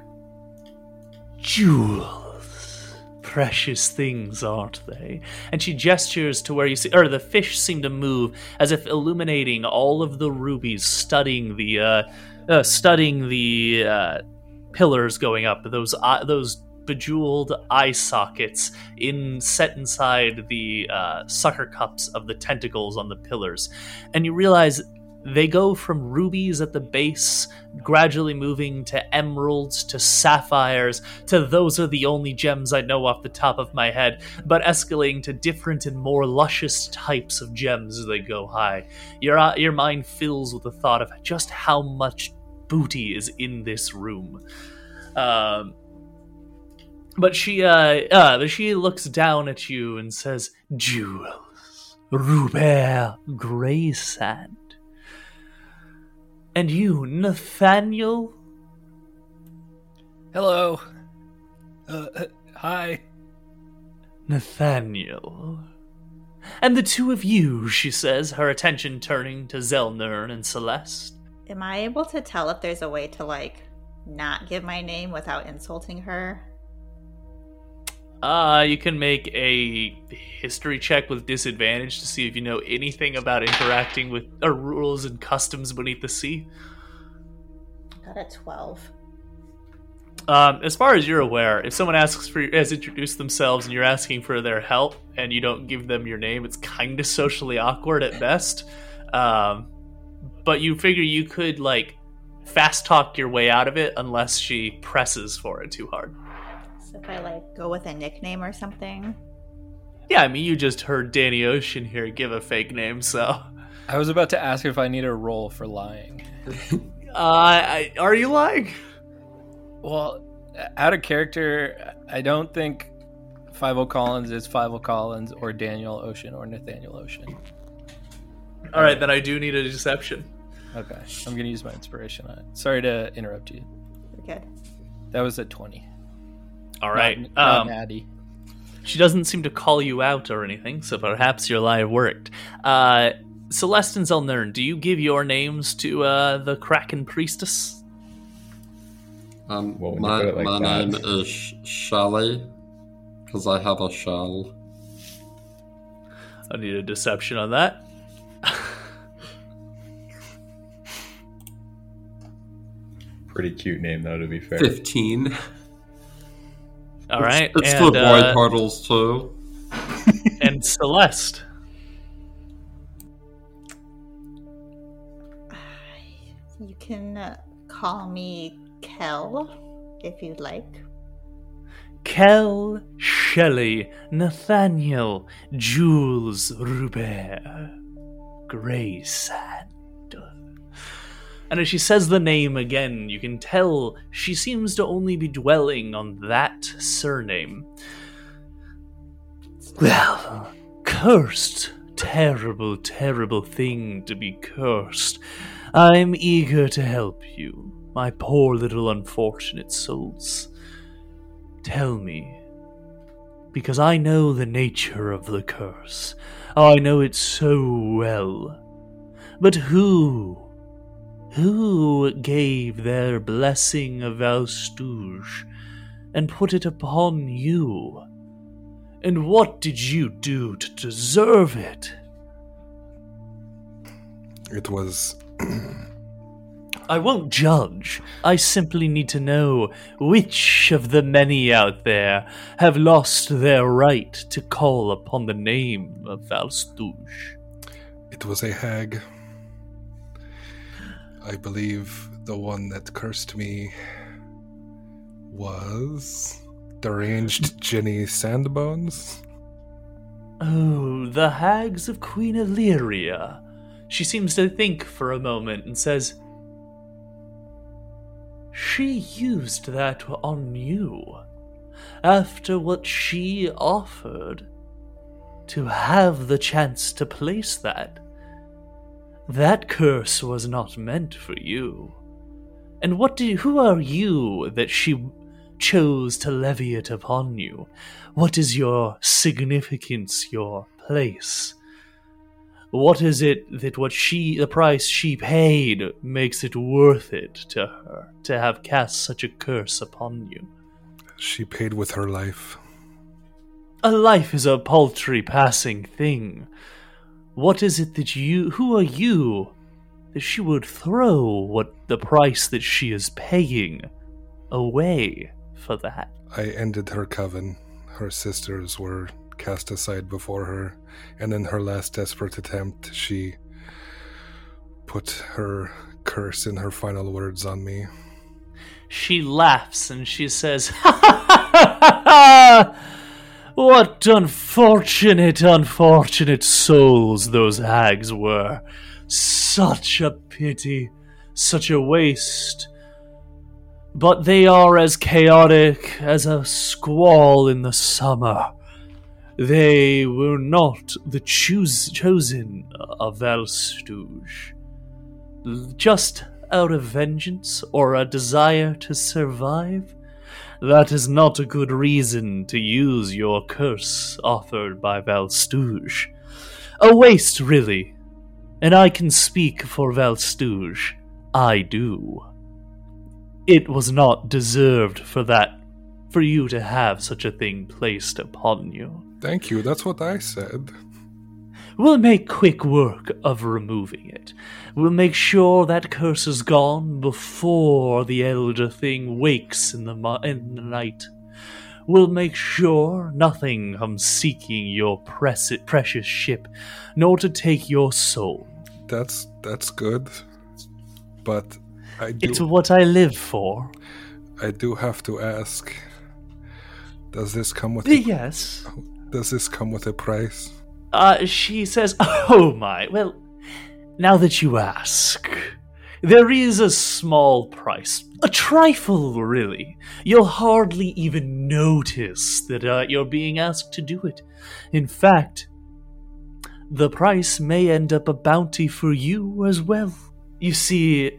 Jewels. Precious things, aren't they? And she gestures to where you see, or the fish seem to move as if illuminating all of the rubies, studying the, uh, uh studying the uh, pillars going up. Those uh, those bejeweled eye sockets in set inside the uh, sucker cups of the tentacles on the pillars, and you realize they go from rubies at the base, gradually moving to emeralds, to sapphires, to those are the only gems I know off the top of my head, but escalating to different and more luscious types of gems as they go high. Your, uh, your mind fills with the thought of just how much booty is in this room. Um, but she, uh, uh, she looks down at you and says, Jewels, Rubert Graysand. And you, Nathaniel? Hello. Uh, uh, hi. Nathaniel. And the two of you, she says, her attention turning to Zelnern and Celeste. Am I able to tell if there's a way to like not give my name without insulting her? Uh, you can make a history check with disadvantage to see if you know anything about interacting with uh, rules and customs beneath the sea. Got a twelve. Um, as far as you're aware, if someone asks for has introduced themselves and you're asking for their help and you don't give them your name, it's kind of socially awkward at best. Um, but you figure you could like fast talk your way out of it unless she presses for it too hard. So if I like go with a nickname or something. Yeah, I mean you just heard Danny Ocean here give a fake name, so. I was about to ask if I need a roll for lying. Uh, I, are you lying? Well, out of character, I don't think Five O Collins is Five O Collins or Daniel Ocean or Nathaniel Ocean. All right, then I do need a deception. Okay, I'm gonna use my inspiration on it. Sorry to interrupt you. You're good. That was at twenty. All right. Not, not um, natty. She doesn't seem to call you out or anything, so perhaps your lie worked. Uh, Celeste and Zelnern, do you give your names to uh, the Kraken Priestess? Um, Well, my like my name is Shelly, because I have a shell. I need a deception on that. Pretty cute name, though, to be fair. 15. All right, It's and, for boy uh, turtles too. and Celeste. You can uh, call me Kel if you'd like. Kel, Shelley, Nathaniel, Jules, Rubert, Graysand. And as she says the name again, you can tell she seems to only be dwelling on that surname. Well, cursed terrible, terrible thing to be cursed. I'm eager to help you, my poor little unfortunate souls. Tell me, because I know the nature of the curse. I know it so well. But who, who gave their blessing of Valstouge and put it upon you? And what did you do to deserve it? It was. I won't judge. I simply need to know which of the many out there have lost their right to call upon the name of Valstouge. It was a hag. I believe the one that cursed me was deranged Jenny Sandbones. Oh, the hags of Queen Illyria. She seems to think for a moment and says, She used that on you after what she offered to have the chance to place that. That curse was not meant for you. And what do who are you that she chose to levy it upon you? What is your significance, your place? What is it that what she the price she paid makes it worth it to her to have cast such a curse upon you? She paid with her life. A life is a paltry passing thing. What is it that you who are you that she would throw what the price that she is paying away for that? I ended her coven. Her sisters were cast aside before her, and in her last desperate attempt, she put her curse in her final words on me. She laughs and she says, Ha ha ha ha ha! What unfortunate, unfortunate souls those hags were. Such a pity, such a waste. But they are as chaotic as a squall in the summer. They were not the choose, chosen of Valstouge. Just out of vengeance or a desire to survive, that is not a good reason to use your curse offered by Valstouge. A waste, really. And I can speak for Valstouge. I do. It was not deserved for that, for you to have such a thing placed upon you. Thank you, that's what I said. We'll make quick work of removing it. We'll make sure that curse is gone before the elder thing wakes in the, mo- in the night. We'll make sure nothing comes seeking your preci- precious ship, nor to take your soul. That's that's good. But I do It's what I live for. I do have to ask. Does this come with a, Yes. does this come with a price? Uh, she says, Oh my, well, now that you ask, there is a small price. A trifle, really. You'll hardly even notice that uh, you're being asked to do it. In fact, the price may end up a bounty for you as well. You see,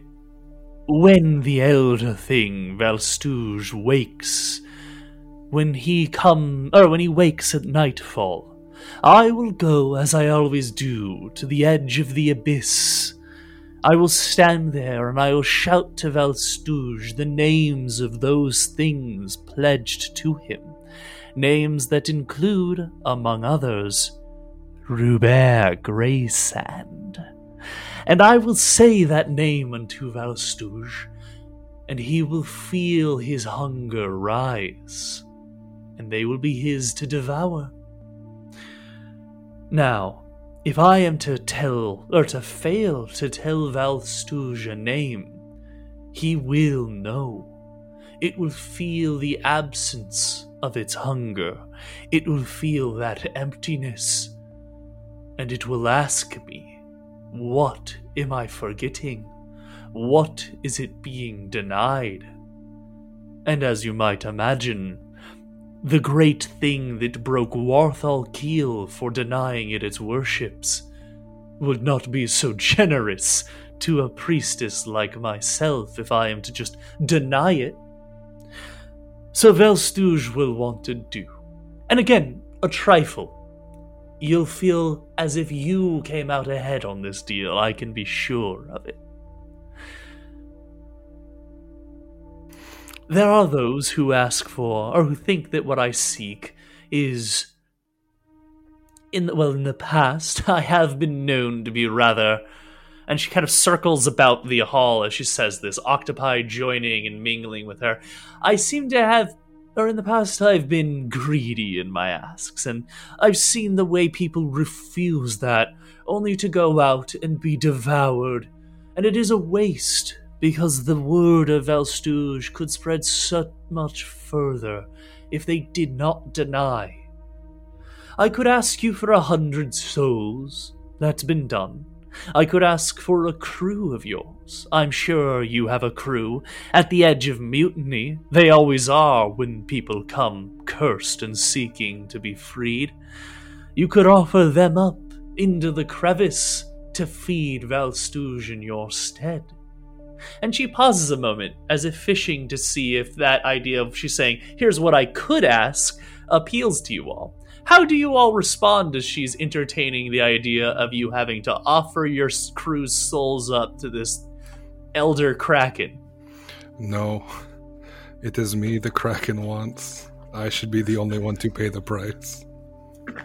when the elder thing, Valstouge, wakes, when he come or when he wakes at nightfall, I will go as I always do to the edge of the abyss. I will stand there and I will shout to Valstouge the names of those things pledged to him, names that include, among others, Rubert Graysand. And I will say that name unto Valstouge, and he will feel his hunger rise, and they will be his to devour. Now, if I am to tell, or to fail to tell Valstouge a name, he will know. It will feel the absence of its hunger. It will feel that emptiness. And it will ask me, What am I forgetting? What is it being denied? And as you might imagine, the great thing that broke Warthal Keel for denying it its worships, would not be so generous to a priestess like myself if I am to just deny it. So Valstouge will want to do. And again, a trifle. You'll feel as if you came out ahead on this deal, I can be sure of it. There are those who ask for, or who think that what I seek is. In the, well, in the past, I have been known to be rather. And she kind of circles about the hall as she says this, octopi joining and mingling with her. I seem to have, or in the past, I've been greedy in my asks, and I've seen the way people refuse that, only to go out and be devoured. And it is a waste because the word of Valstouge could spread so much further if they did not deny. I could ask you for a hundred souls. That's been done. I could ask for a crew of yours. I'm sure you have a crew. At the edge of mutiny, they always are when people come cursed and seeking to be freed. You could offer them up into the crevice to feed Valstouge in your stead. And she pauses a moment, as if fishing to see if that idea of she's saying, here's what I could ask, appeals to you all. How do you all respond as she's entertaining the idea of you having to offer your crew's souls up to this elder kraken? No, it is me the kraken wants. I should be the only one to pay the price.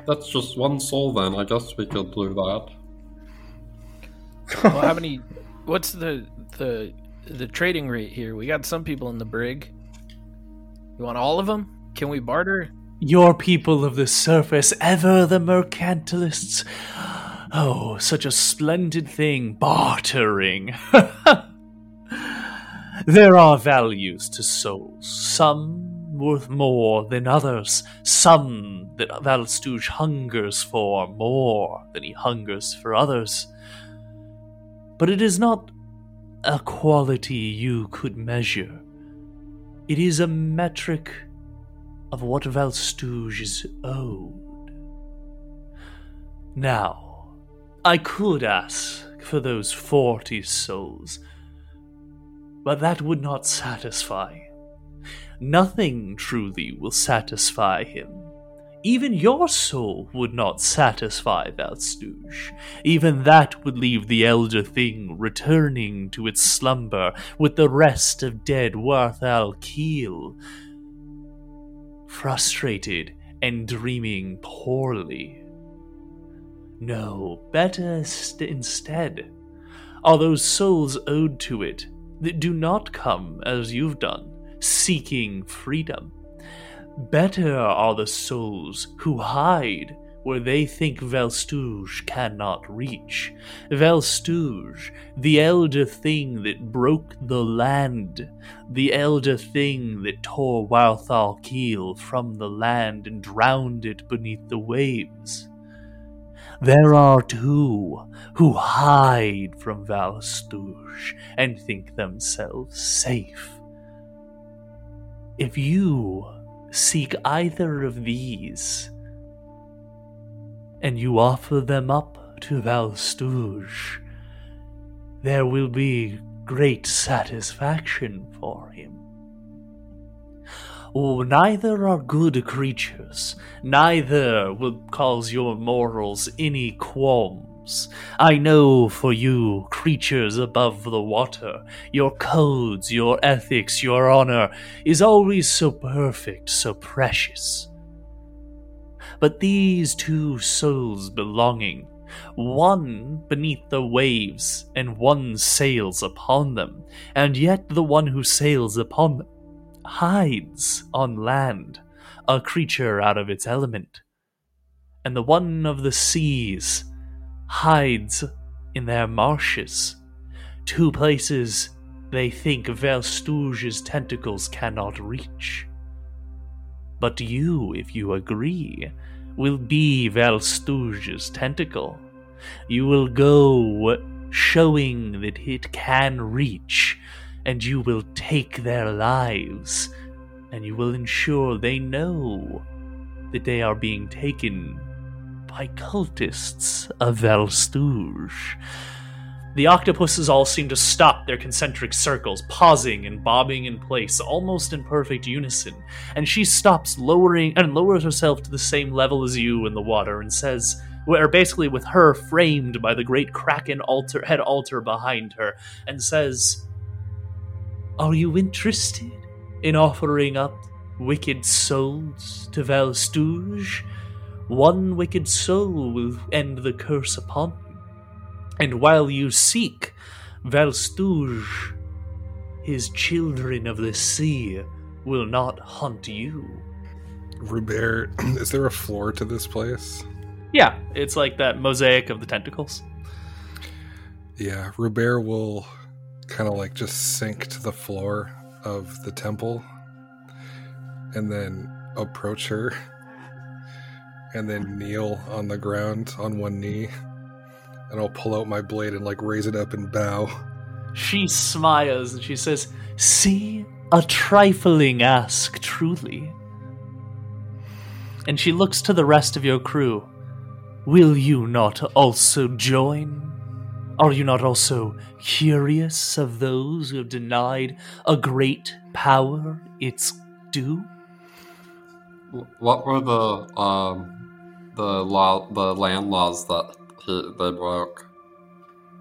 That's just one soul then. I guess we could do that. well, how many? What's the the the trading rate here? We got some people in the brig. You want all of them? Can we barter? Your people of the surface, ever the mercantilists. Oh, such a splendid thing, bartering. there are values to souls, some worth more than others, some that Valstouge hungers for more than he hungers for others. But it is not a quality you could measure. It is a metric of what Valstouge is owed. Now, I could ask for those forty souls, but that would not satisfy. Nothing truly will satisfy him. Even your soul would not satisfy Valstouge. Even that would leave the elder thing returning to its slumber with the rest of dead Warthal Keel, frustrated and dreaming poorly. No, better st- instead are those souls owed to it that do not come as you've done, seeking freedom Better are the souls who hide where they think Valstouge cannot reach. Valstouge, the elder thing that broke the land, the elder thing that tore Warthal Keel from the land and drowned it beneath the waves. There are two who hide from Valstouge and think themselves safe. If you seek either of these, and you offer them up to Valstouge, there will be great satisfaction for him. Oh, neither are good creatures, neither will cause your morals any qualm I know for you, creatures above the water, your codes, your ethics, your honor is always so perfect, so precious. But these two souls belonging, one beneath the waves, and one sails upon them, and yet the one who sails upon them hides on land, a creature out of its element. And the one of the seas hides in their marshes, two places they think Valstouge's tentacles cannot reach. But you, if you agree, will be Valstouge's tentacle. You will go showing that it can reach, and you will take their lives and you will ensure they know that they are being taken by cultists of Valstouge. The octopuses all seem to stop their concentric circles, pausing and bobbing in place, almost in perfect unison. And she stops, lowering and lowers herself to the same level as you in the water, and says, where basically with her framed by the great kraken altar head altar behind her, and says, "Are you interested in offering up wicked souls to Valstouge? One wicked soul will end the curse upon you." And while you seek Valstouge, his children of the sea will not hunt you. Robert, is there a floor to this place? Yeah, it's like that mosaic of the tentacles. Yeah, Robert will kind of like just sink to the floor of the temple and then approach her and then kneel on the ground on one knee and I'll pull out my blade and like raise it up and bow. She smiles and she says, See, a trifling ask, truly. And she looks to the rest of your crew. Will you not also join? Are you not also curious of those who have denied a great power its due? What were the um the law the land laws that he, they broke?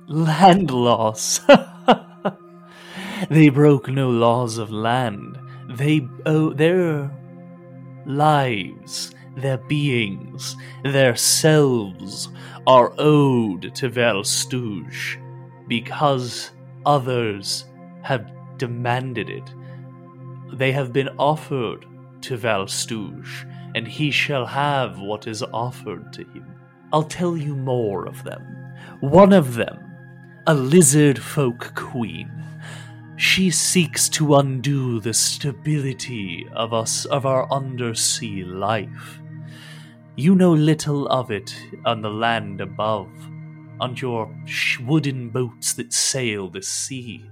Land laws. they broke no laws of land. They oh, their lives, their beings, their selves are owed to Valstouge because others have demanded it. They have been offered to Valstouge, and he shall have what is offered to him. I'll tell you more of them. One of them, a lizard folk queen. She seeks to undo the stability of us of our undersea life. You know little of it on the land above, on your wooden boats that sail the sea.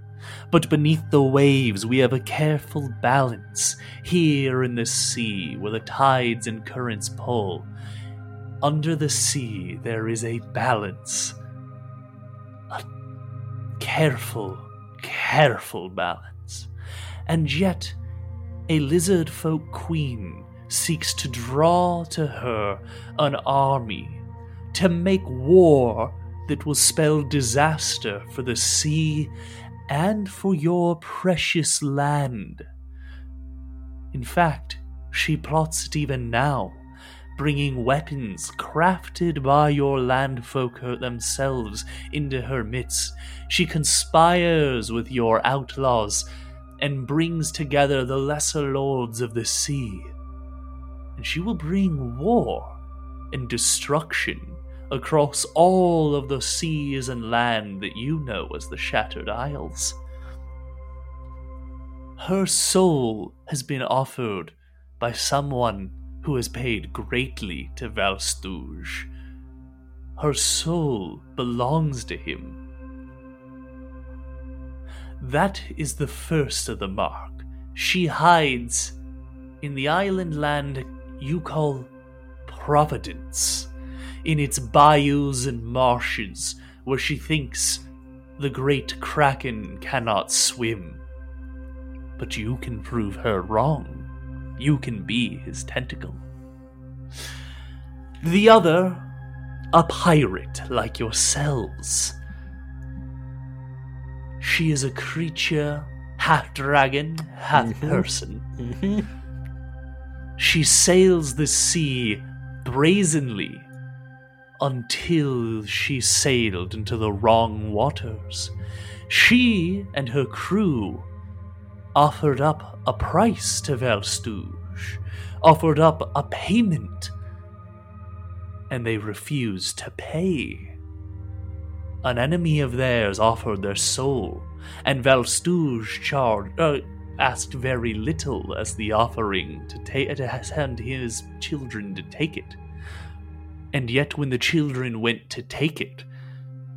But beneath the waves, we have a careful balance. Here in the sea, where the tides and currents pull, under the sea, there is a balance. A careful, careful balance. And yet, a lizard folk queen seeks to draw to her an army to make war that will spell disaster for the sea and for your precious land. In fact, she plots it even now, bringing weapons crafted by your landfolk themselves into her midst. She conspires with your outlaws and brings together the lesser lords of the sea. And she will bring war and destruction across all of the seas and land that you know as the Shattered Isles. Her soul has been offered by someone who has paid greatly to Valstouge. Her soul belongs to him. That is the first of the mark. She hides in the island land you call Providence in its bayous and marshes where she thinks the great kraken cannot swim. But you can prove her wrong. You can be his tentacle. The other, a pirate like yourselves. She is a creature, half dragon, half person. Mm-hmm. Mm-hmm. She sails the sea brazenly until she sailed into the wrong waters. She and her crew offered up a price to Valstouge, offered up a payment, and they refused to pay. An enemy of theirs offered their soul, and Valstouge charged, uh, asked very little as the offering to, ta- to send his children to take it. And yet, when the children went to take it,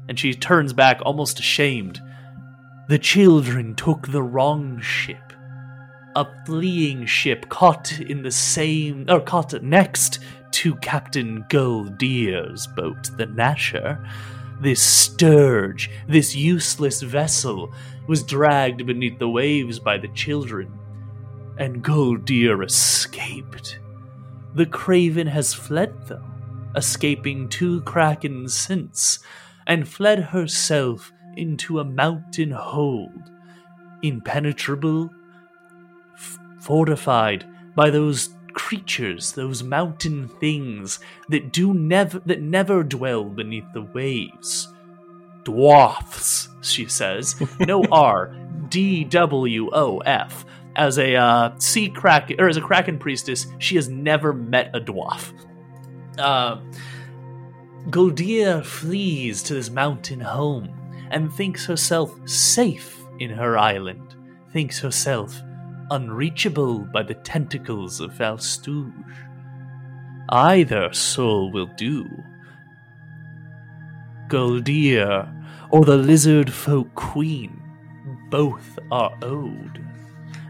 and she turns back almost ashamed, the children took the wrong ship. a fleeing ship caught in the same, or caught next to Captain Guldeer's boat, the Nasher. This sturge, this useless vessel, was dragged beneath the waves by the children, and Guldeer escaped. The Craven has fled, though, escaping two Krakens since, and fled herself into a mountain hold, impenetrable, f- fortified by those creatures, those mountain things that do never that never dwell beneath the waves. Dwarfs, she says. No R, D W O F. As a uh, sea kraken or as a kraken priestess, she has never met a dwarf. Uh, flees to this mountain home and thinks herself safe in her island, thinks herself unreachable by the tentacles of Valstouge. Either soul will do. Goldia or the lizard folk queen, both are owed,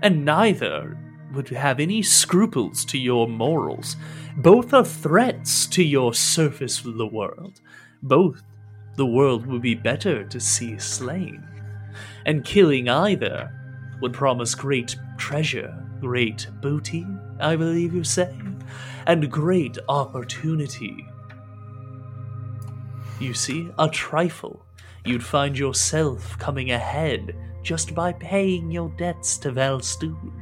and neither would have any scruples to your morals. Both are threats to your surface of the world. Both the world would be better to see slain. And killing either would promise great treasure, great booty, I believe you say, and great opportunity. You see, a trifle. You'd find yourself coming ahead just by paying your debts to Valstouge.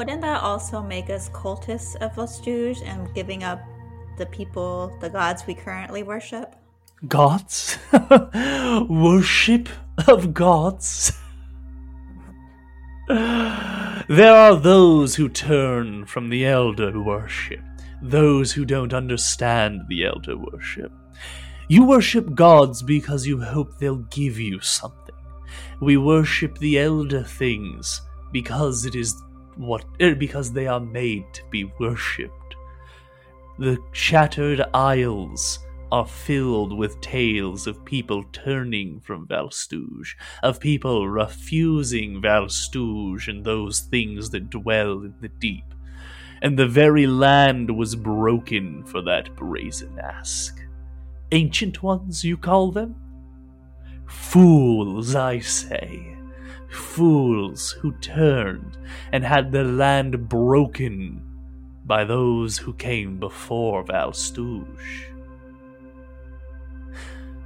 Wouldn't that also make us cultists of Valstouge and giving up the people, the gods we currently worship? Gods? Worship of gods? there are those who turn from the elder worship, those who don't understand the elder worship. You worship gods because you hope they'll give you something. We worship the elder things because it is what er, because they are made to be worshipped. The shattered isles are filled with tales of people turning from Valstouge, of people refusing Valstouge and those things that dwell in the deep. And the very land was broken for that brazen ask. Ancient ones, you call them? Fools, I say. Fools who turned and had the land broken by those who came before Valstouge.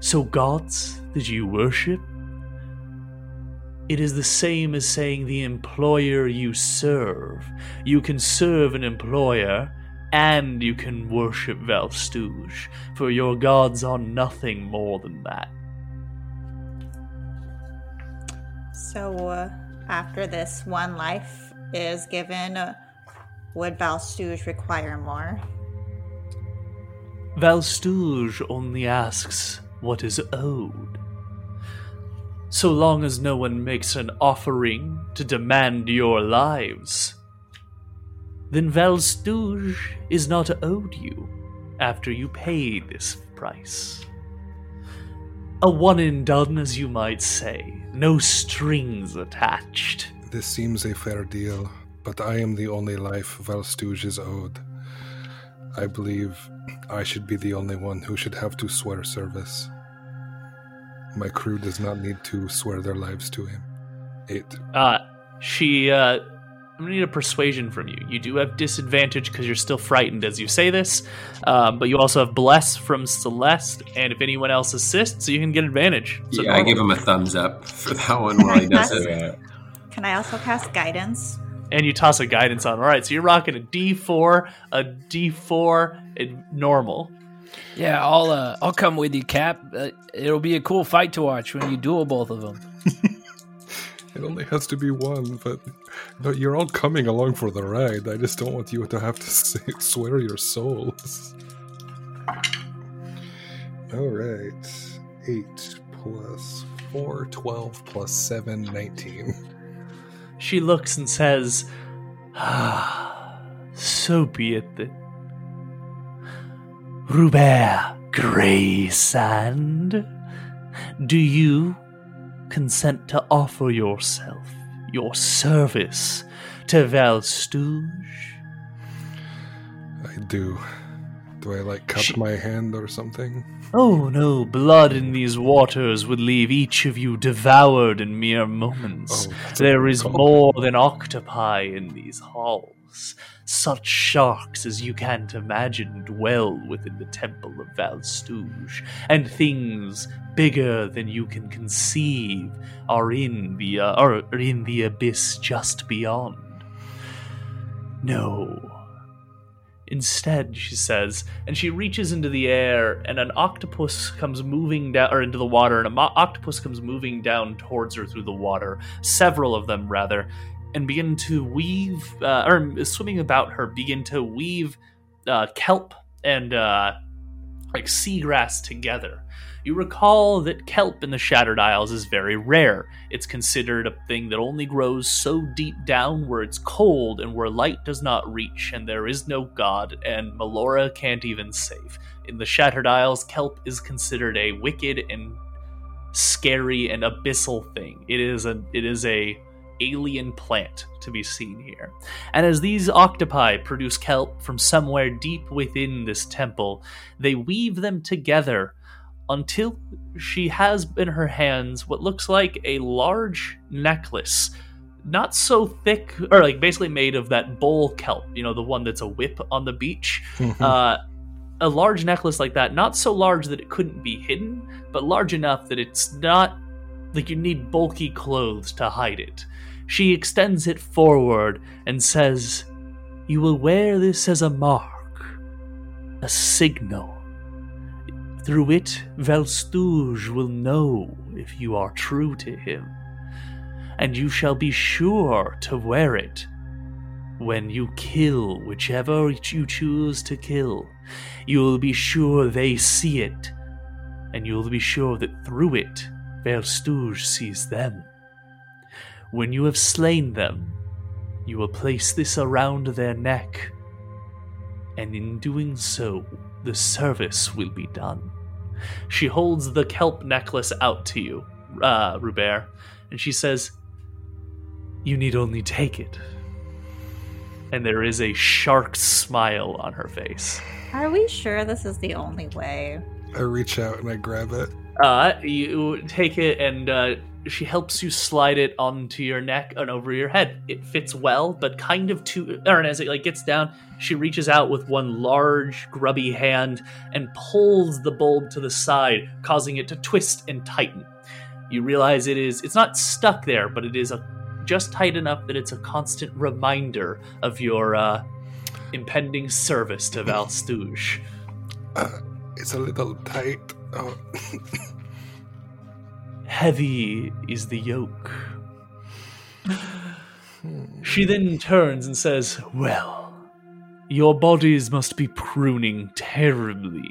So, gods that you worship? It is the same as saying the employer you serve. You can serve an employer and you can worship Valstouge, for your gods are nothing more than that. So, uh, after this one life is given, uh, would Valstouge require more? Valstouge only asks what is owed. So long as no one makes an offering to demand your lives, then Valstouge is not owed you after you pay this price. A one and done, as you might say, no strings attached. This seems a fair deal, but I am the only life Valstouge is owed. I believe I should be the only one who should have to swear service. My crew does not need to swear their lives to him. Eight. Uh, she, uh, I'm gonna need a persuasion from you. You do have disadvantage because you're still frightened as you say this, um, but you also have bless from Celeste, and if anyone else assists, you can get advantage. So yeah, I give him a thumbs up for that one while he does it. Yeah. Can I also cast guidance? and you toss a guidance on. All right, so you're rocking a D4, a D4, and normal. Yeah, I'll uh, I'll come with you, Cap. Uh, it'll be a cool fight to watch when you duel both of them. It only has to be one, but no, you're all coming along for the ride. I just don't want you to have to say, swear your souls. All right. 8 plus 4, 12 plus 7, 19. She looks and says, ah, So be it then. Robert Graysand, do you consent to offer yourself your service to Valstouge? I do. Do I like cut She- my hand or something? Oh no, blood in these waters would leave each of you devoured in mere moments. Oh, there is more than octopi in these halls. Such sharks as you can't imagine dwell within the temple of Valstouge, and things bigger than you can conceive are in the uh, are in the abyss just beyond. No, Instead, she says, and she reaches into the air, and an octopus comes moving down, or into the water, and an octopus comes moving down towards her through the water. Several of them, rather, and begin to weave, uh, or swimming about her, begin to weave uh, kelp and uh, like seagrass together. You recall that kelp in the Shattered Isles is very rare. It's considered a thing that only grows so deep down where it's cold and where light does not reach, and there is no god, and Melora can't even save. In the Shattered Isles, kelp is considered a wicked and scary and abyssal thing. It is a it is a alien plant to be seen here. And as these octopi produce kelp from somewhere deep within this temple, they weave them together until she has in her hands what looks like a large necklace. Not so thick, or like basically made of that bowl kelp, you know, the one that's a whip on the beach. Uh, a large necklace like that, not so large that it couldn't be hidden, but large enough that it's not like you need bulky clothes to hide it. She extends it forward and says, You will wear this as a mark, a signal. Through it, Valstouge will know if you are true to him, and you shall be sure to wear it when you kill whichever you choose to kill. You'll be sure they see it, and you'll be sure that through it, Valstouge sees them. When you have slain them, you will place this around their neck, and in doing so, the service will be done. She holds the kelp necklace out to you, uh, Rubert, and she says, You need only take it. And there is a shark smile on her face. Are we sure this is the only way? I reach out and I grab it. Uh, you take it, and uh, she helps you slide it onto your neck and over your head. It fits well, but kind of too. Or as it like gets down, she reaches out with one large, grubby hand and pulls the bulb to the side, causing it to twist and tighten. You realize it is. It's not stuck there, but it is a just tight enough that it's a constant reminder of your uh, impending service to Valstouge. Uh, it's a little tight. Oh. Heavy is the yoke. She then turns and says, Well, your bodies must be pruning terribly.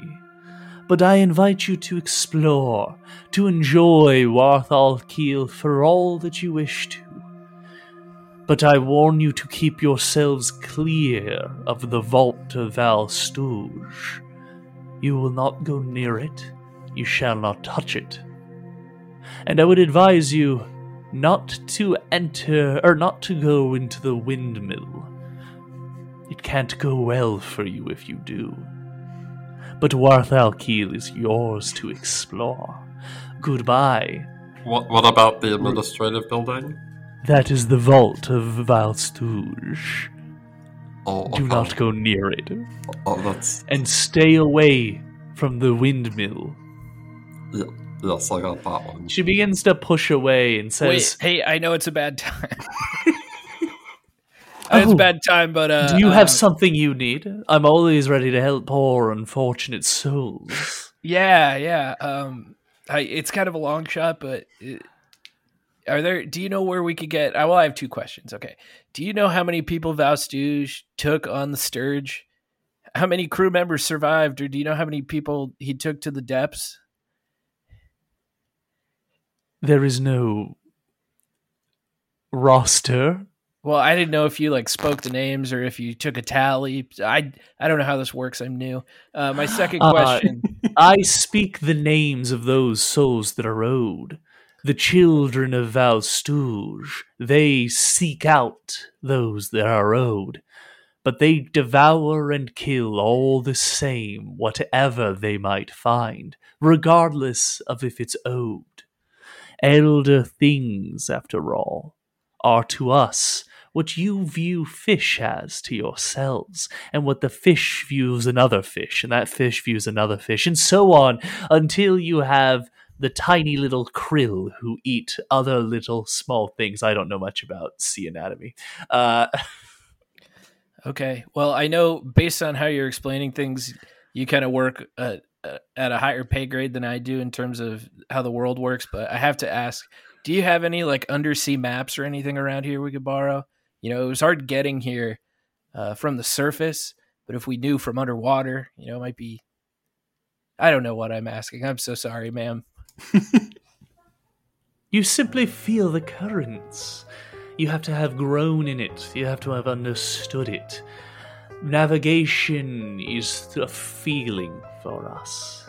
But I invite you to explore, to enjoy Warthal Keel for all that you wish to. But I warn you to keep yourselves clear of the vault of Valstouge. You will not go near it, you shall not touch it and I would advise you not to enter or not to go into the windmill. It can't go well for you if you do. But Warthal Keel is yours to explore. Goodbye. What, what about the administrative building? That is the vault of Valstouge. Oh, Do not go near it. Oh, that's. And stay away from the windmill. Yeah, yes, I got that one. She begins to push away and says, Wait, hey, I know it's a bad time. I know it's a Oh. bad time, but uh, Do you uh, have something you need? I'm always ready to help poor, unfortunate souls. Yeah, yeah. Um, I, it's kind of a long shot, but it, are there? Do you know where we could get? I well, I have two questions. Okay, do you know how many people Valstouge took on the Sturge? How many crew members survived, or do you know how many people he took to the depths? There is no roster. Well, I didn't know if you like spoke the names or if you took a tally. I I don't know how this works. I'm new. Uh, my second Uh, question. I speak the names of those souls that are owed. The children of Valstouge, they seek out those that are owed, but they devour and kill all the same, whatever they might find, regardless of if it's owed. Elder things, after all, are to us what you view fish as to yourselves, and what the fish views another fish, and that fish views another fish, and so on until you have the tiny little krill who eat other little small things. I don't know much about sea anatomy. Uh, Okay. Well, I know based on how you're explaining things, you kind of work uh, uh, at a higher pay grade than I do in terms of how the world works. But I have to ask, do you have any like undersea maps or anything around here we could borrow? You know, it was hard getting here uh, from the surface, but if we knew from underwater, you know, it might be. I don't know what I'm asking. I'm so sorry, ma'am. You simply feel the currents. You have to have grown in it. You have to have understood it. Navigation is a feeling for us.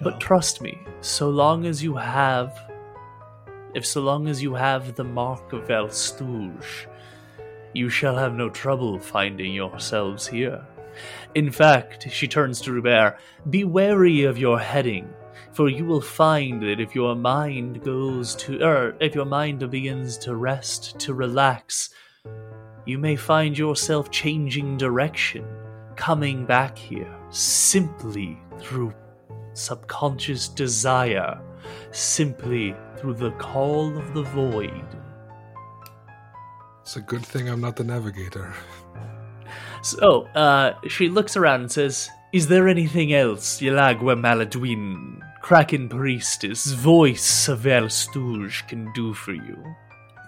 But trust me, so long as you have if so long as you have the mark of Valstouge, you shall have no trouble finding yourselves here. In fact, she turns to Rubert, be wary of your heading, for you will find that if your mind goes to, er, if your mind begins to rest, to relax, you may find yourself changing direction, coming back here simply through subconscious desire, simply through the call of the void. It's a good thing I'm not the navigator. So, uh, she looks around and says, Is there anything else Yalagua Maladwin, Kraken Priestess, Voice of Valstouge can do for you?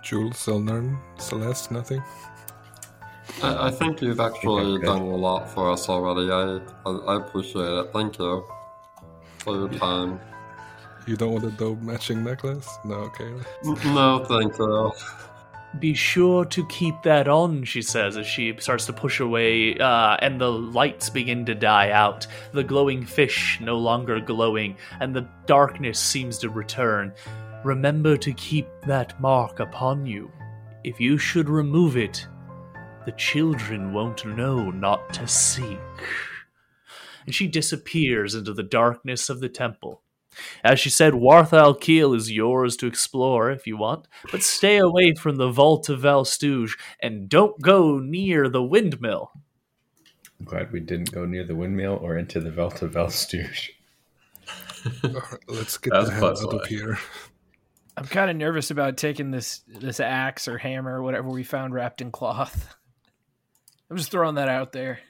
Jules, Zelnern, Celeste, nothing? I, I think you've actually Okay. done a lot for us already. I, I, I appreciate it. Thank you for your time. You don't want a dope matching necklace? No, okay. No, thank you. Be sure to keep that on, she says as she starts to push away, uh, and the lights begin to die out. The glowing fish no longer glowing, and the darkness seems to return. Remember to keep that mark upon you. If you should remove it, the children won't know not to seek. And she disappears into the darkness of the temple. As she said, Warthal Keel is yours to explore if you want, but stay away from the vault of Valstouge and don't go near the windmill. I'm glad we didn't go near the windmill or into the Velta Velstouche. Alright, let's get That's the hell plus out of life. here. I'm kind of nervous about taking this this axe or hammer or whatever we found wrapped in cloth. I'm just throwing that out there.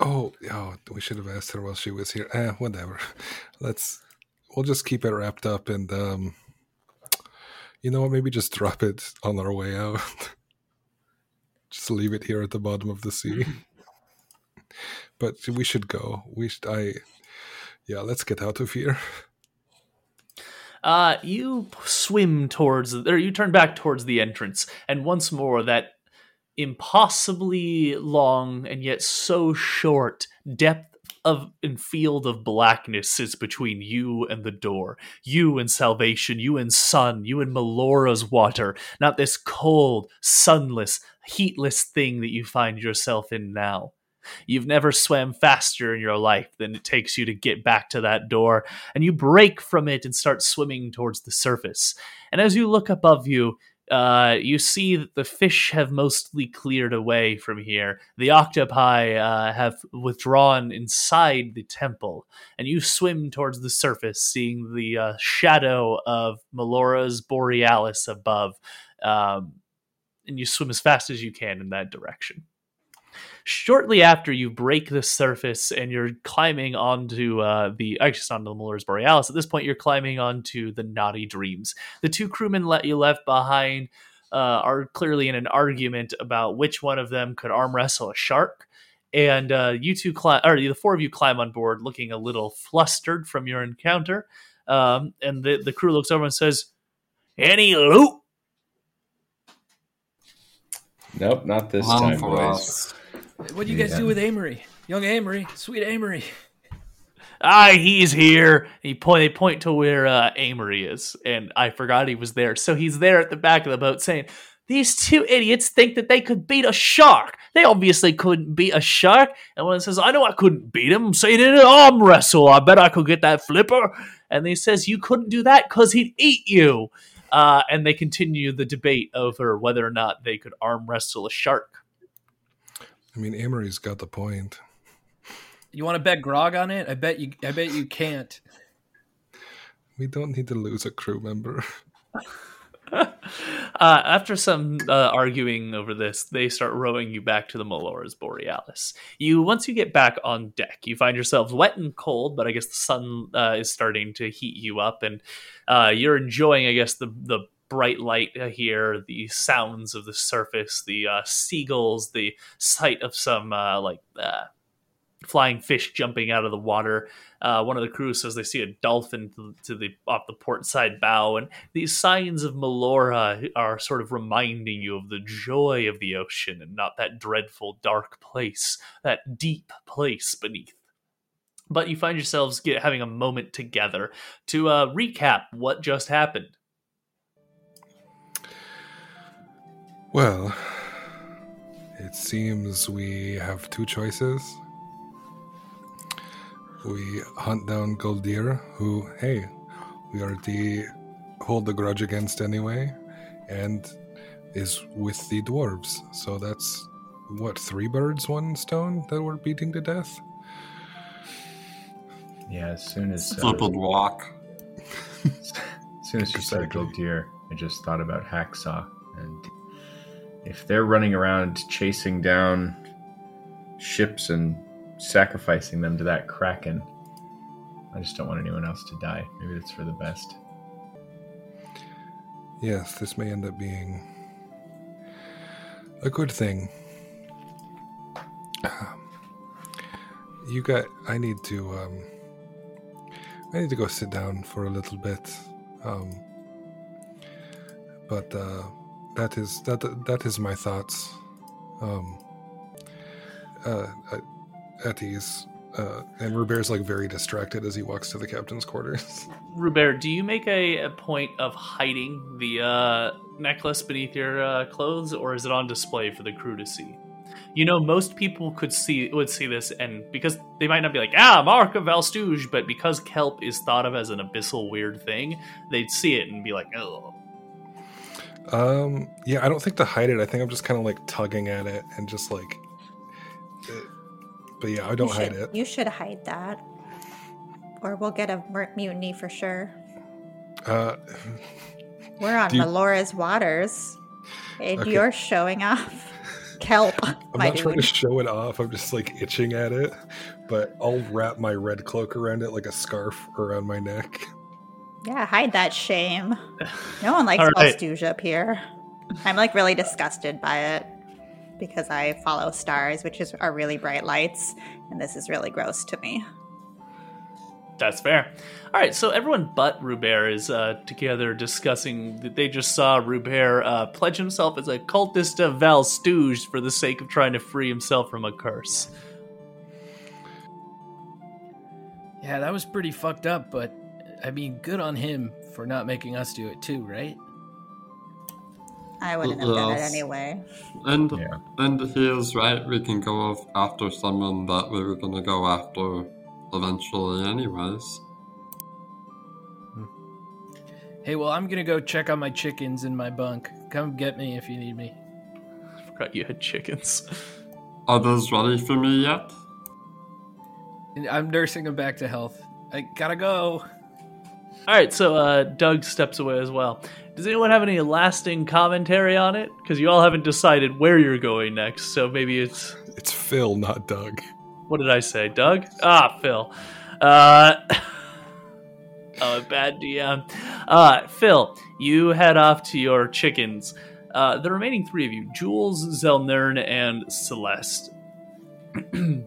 Oh, oh, we should have asked her while she was here. Eh, whatever. Let's. We'll just keep it wrapped up and, um, you know what? Maybe just drop it on our way out. just leave it here at the bottom of the sea. but we should go. We should. I. Yeah, let's get out of here. Uh, you swim towards, or you turn back towards the entrance, and once more that impossibly long and yet so short depth of and field of blackness is between you and the door. You and salvation, you and sun, you and Melora's water, not this cold, sunless, heatless thing that you find yourself in now. You've never swam faster in your life than it takes you to get back to that door, and you break from it and start swimming towards the surface. And as you look above you, uh, you see that the fish have mostly cleared away from here. The octopi uh, have withdrawn inside the temple, and you swim towards the surface, seeing the uh, shadow of Melora's Borealis above. Um, and you swim as fast as you can in that direction. Shortly after you break the surface and you're climbing onto uh, the, actually, it's not onto the Melora's Borealis. At this point, you're climbing onto the Naughty Dreams. The two crewmen let you left behind uh, are clearly in an argument about which one of them could arm wrestle a shark. And uh, you two climb, or the four of you climb on board, looking a little flustered from your encounter. Um, and the, the crew looks over and says, "Any loot?" Nope, not this None time, boys. us. What do you guys Yeah. do with Amory? Young Amory, sweet Amory. ah, he's here. He point they point to where uh, Amory is, and I forgot he was there. So he's there at the back of the boat saying, "These two idiots think that they could beat a shark. They obviously couldn't beat a shark." And one says, "I know I couldn't beat him. So he did an arm wrestle. I bet I could get that flipper." And he says, "You couldn't do that because he'd eat you." Uh, and they continue the debate over whether or not they could arm wrestle a shark. I mean, Amory's got the point. You want to bet grog on it? I bet you. I bet you can't. We don't need to lose a crew member. uh, after some uh, arguing over this, they start rowing you back to the Melora's Borealis. You once you get back on deck, you find yourselves wet and cold, but I guess the sun uh, is starting to heat you up, and uh, you're enjoying, I guess, the the bright light here, the sounds of the surface, the uh, seagulls, the sight of some uh, like flying fish jumping out of the water. Uh, one of the crew says they see a dolphin to, to, the off the port side bow, and these signs of Melora are sort of reminding you of the joy of the ocean and not that dreadful dark place, that deep place beneath. But you find yourselves get, having a moment together to uh, recap what just happened. Well, it seems we have two choices we hunt down Goldir, who, hey, we already hold the grudge against anyway, and is with the dwarves. So that's what three birds, one stone that we're beating to death. Yeah, as soon as uh, Slippered walk. as soon as you said Goldir, I just thought about Hacksaw, and if they're running around chasing down ships and sacrificing them to that kraken. I just don't want anyone else to die. Maybe it's for the best. Yes, this may end up being a good thing. You got. I need to. Um, I need to go sit down for a little bit. Um, but uh, that is that. That is my thoughts. Um, uh, at ease. Uh, and Rubert's like very distracted as he walks to the captain's quarters. Rubert, do you make a, a point of hiding the uh, necklace beneath your uh, clothes, or is it on display for the crew to see? You know, most people could see would see this, and because they might not be like, ah, Mark of Valstouge, but because kelp is thought of as an abyssal weird thing, they'd see it and be like, oh. Um. Yeah, I don't think to hide it. I think I'm just kind of like tugging at it and just like but yeah, I don't you hide it. You should hide that, or we'll get a mutiny for sure. Uh, We're on you, Melora's waters, and okay. you're showing off kelp. I'm not trying to show it off. I'm just like itching at it, but I'll wrap my red cloak around it like a scarf around my neck. Yeah, hide that shame. No one likes right. up here. I'm like really disgusted by it because I follow stars, which is are really bright lights, and this is really gross to me. That's fair. All right, so everyone but Rubert is uh, together discussing that they just saw Rubert uh, pledge himself as a cultist of Val Valstouge for the sake of trying to free himself from a curse. Yeah, that was pretty fucked up, but I mean, good on him for not making us do it too, right? I wouldn't have yes. done it anyway. And yeah. and he is right. We can go after someone that we were gonna go after eventually, anyways. Hmm. Hey, well, I'm gonna go check on my chickens in my bunk. Come get me if you need me. I forgot you had chickens. Are those ready for me yet? I'm nursing them back to health. I gotta go. All right, so uh, Doug steps away as well. Does anyone have any lasting commentary on it? Because you all haven't decided where you're going next, so maybe it's it's Phil, not Doug. What did I say, Doug? Ah, Phil. Uh, oh, bad DM. Uh, Phil, you head off to your chickens. Uh, the remaining three of you, Jules, Zelnern, and Celeste. Do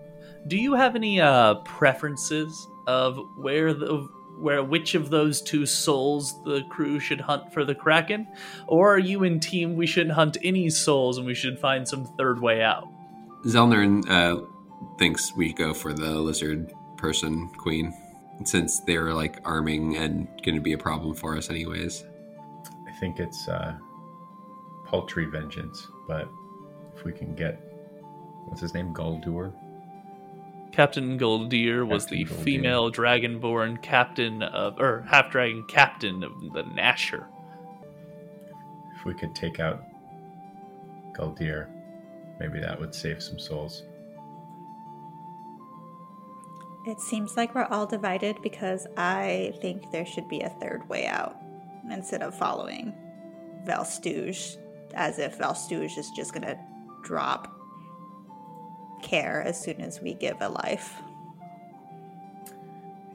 you have any uh, preferences of where the where which of those two souls the crew should hunt for the kraken, or are you in team we shouldn't hunt any souls and we should find some third way out? Zelnern uh, thinks we go for the lizard person, Queen, since they're like arming and going to be a problem for us, anyways. I think it's uh, paltry vengeance, but if we can get what's his name, Goldir. Captain Goldir was Captain the Goldir. female dragonborn captain of, or half dragon captain of the Nasher. If we could take out Goldir, maybe that would save some souls. It seems like we're all divided because I think there should be a third way out instead of following Valstouge as if Valstouge is just gonna drop care as soon as we give a life.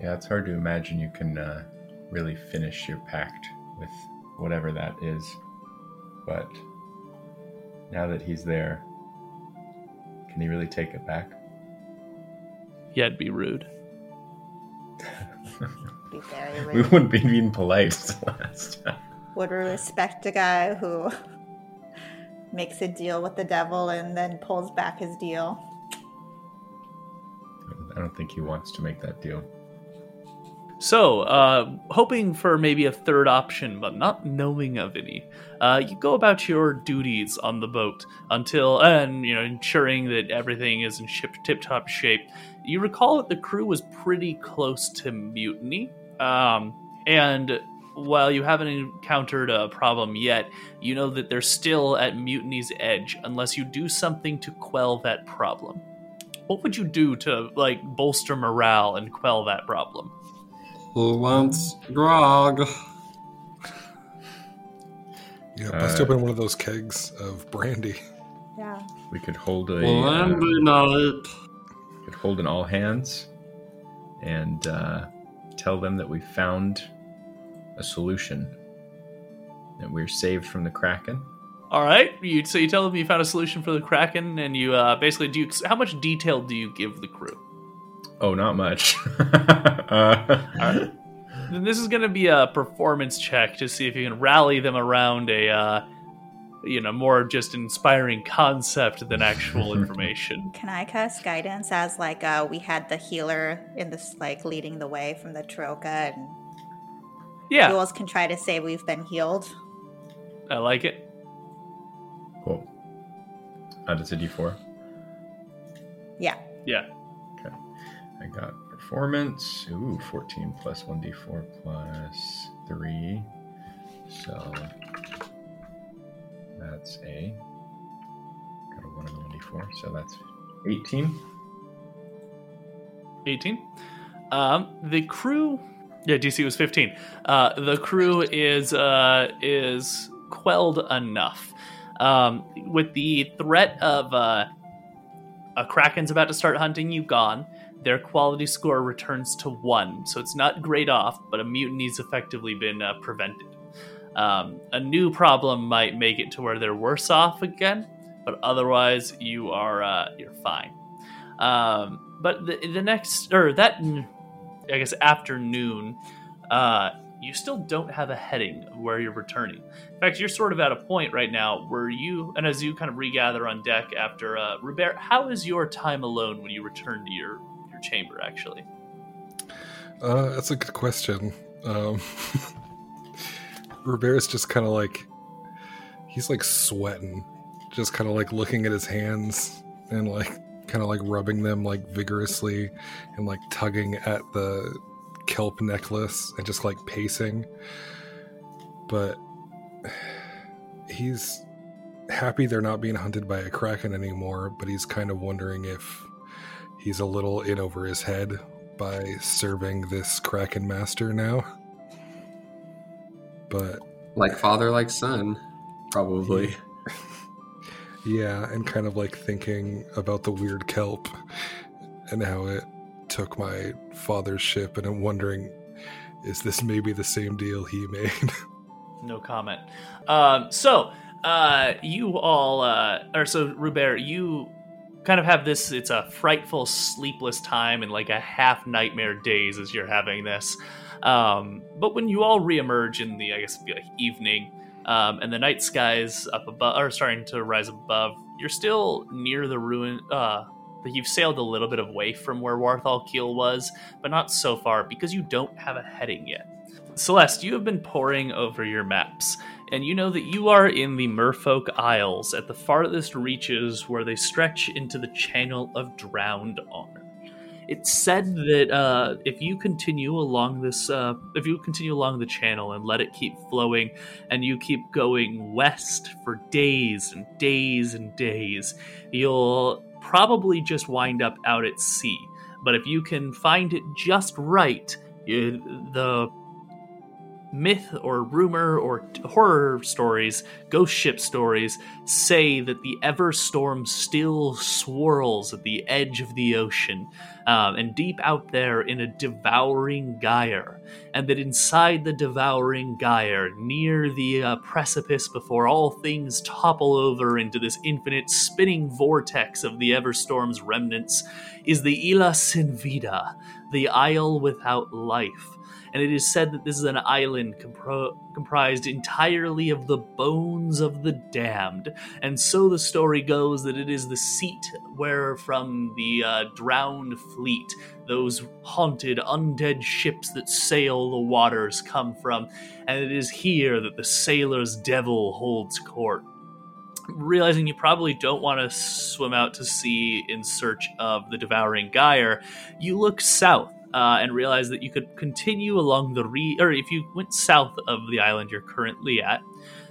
Yeah, it's hard to imagine you can uh, really finish your pact with whatever that is. But now that he's there, can he really take it back? Yeah, it'd be rude. Be very We wouldn't be being polite last time. Would we respect a guy who makes a deal with the devil and then pulls back his deal? I don't think he wants to make that deal. So, uh, hoping for maybe a third option, but not knowing of any, uh, you go about your duties on the boat until, and you know, ensuring that everything is in ship tip-top shape. You recall that the crew was pretty close to mutiny, um, and while you haven't encountered a problem yet, you know that they're still at mutiny's edge unless you do something to quell that problem. What would you do to like bolster morale and quell that problem? Who wants grog? Yeah, bust Uh, open one of those kegs of brandy. Yeah. We could hold a Brandy uh, night. could hold an all hands and uh, tell them that we found a solution. That we're saved from the Kraken. All right. You, so you tell them you found a solution for the Kraken, and you uh, basically do. You, how much detail do you give the crew? Oh, not much. uh, All right. Then this is going to be a performance check to see if you can rally them around a, uh, you know, more just inspiring concept than actual information. Can I cast guidance as like uh, we had the healer in this like leading the way from the Troka and Yeah, Jules can try to say we've been healed. I like it. Cool. Uh, that's a D4. Yeah. Yeah. Okay. I got performance. Ooh, 14 plus 1d4 plus 3. So that's a. Got a 1 and a 1d4. So that's 18. 18. Um, the crew, yeah, DC was 15. Uh, the crew is uh, is quelled enough. Um, with the threat of uh, a kraken's about to start hunting you gone, their quality score returns to one. So it's not great off, but a mutiny's effectively been uh, prevented. Um, a new problem might make it to where they're worse off again, but otherwise you are uh, you're fine. Um, but the, the next or that I guess afternoon, uh, you still don't have a heading of where you're returning. In fact, you're sort of at a point right now where you, and as you kind of regather on deck after uh, Robert, how is your time alone when you return to your your chamber? Actually, Uh, that's a good question. Um, Robert's just kind of like he's like sweating, just kind of like looking at his hands and like kind of like rubbing them like vigorously and like tugging at the kelp necklace and just like pacing. But he's happy they're not being hunted by a kraken anymore, but he's kind of wondering if he's a little in over his head by serving this kraken master now. But Like father, like son, probably. yeah, and kind of like thinking about the weird kelp and how it took my father's ship, and I'm wondering, is this maybe the same deal he made? no comment. Um, so uh, you all, uh, or so Robert, you kind of have this. It's a frightful, sleepless time and like a half nightmare days as you're having this. Um, but when you all reemerge in the, I guess, it'd be like evening, um, and the night skies up above are starting to rise above, you're still near the ruin, uh, you've sailed a little bit away from where Warthal Keel was, but not so far because you don't have a heading yet. Celeste, you have been poring over your maps, and you know that you are in the Merfolk Isles at the farthest reaches where they stretch into the Channel of Drowned Honor. It's said that uh, if you continue along this, uh, if you continue along the channel and let it keep flowing, and you keep going west for days and days and days, you'll probably just wind up out at sea. But if you can find it just right, the myth or rumor or horror stories, ghost ship stories, say that the Everstorm still swirls at the edge of the ocean um, and deep out there in a devouring gyre, and that inside the devouring gyre, near the uh, precipice before all things topple over into this infinite spinning vortex of the Everstorm's remnants, is the Isla Sin Vida, the Isle without life and it is said that this is an island compro- comprised entirely of the bones of the damned. And so the story goes that it is the seat where, from the uh, drowned fleet, those haunted undead ships that sail the waters come from, and it is here that the sailor's devil holds court. Realizing you probably don't want to swim out to sea in search of the devouring gyre, you look south uh, and realize that you could continue along the re or if you went south of the island you're currently at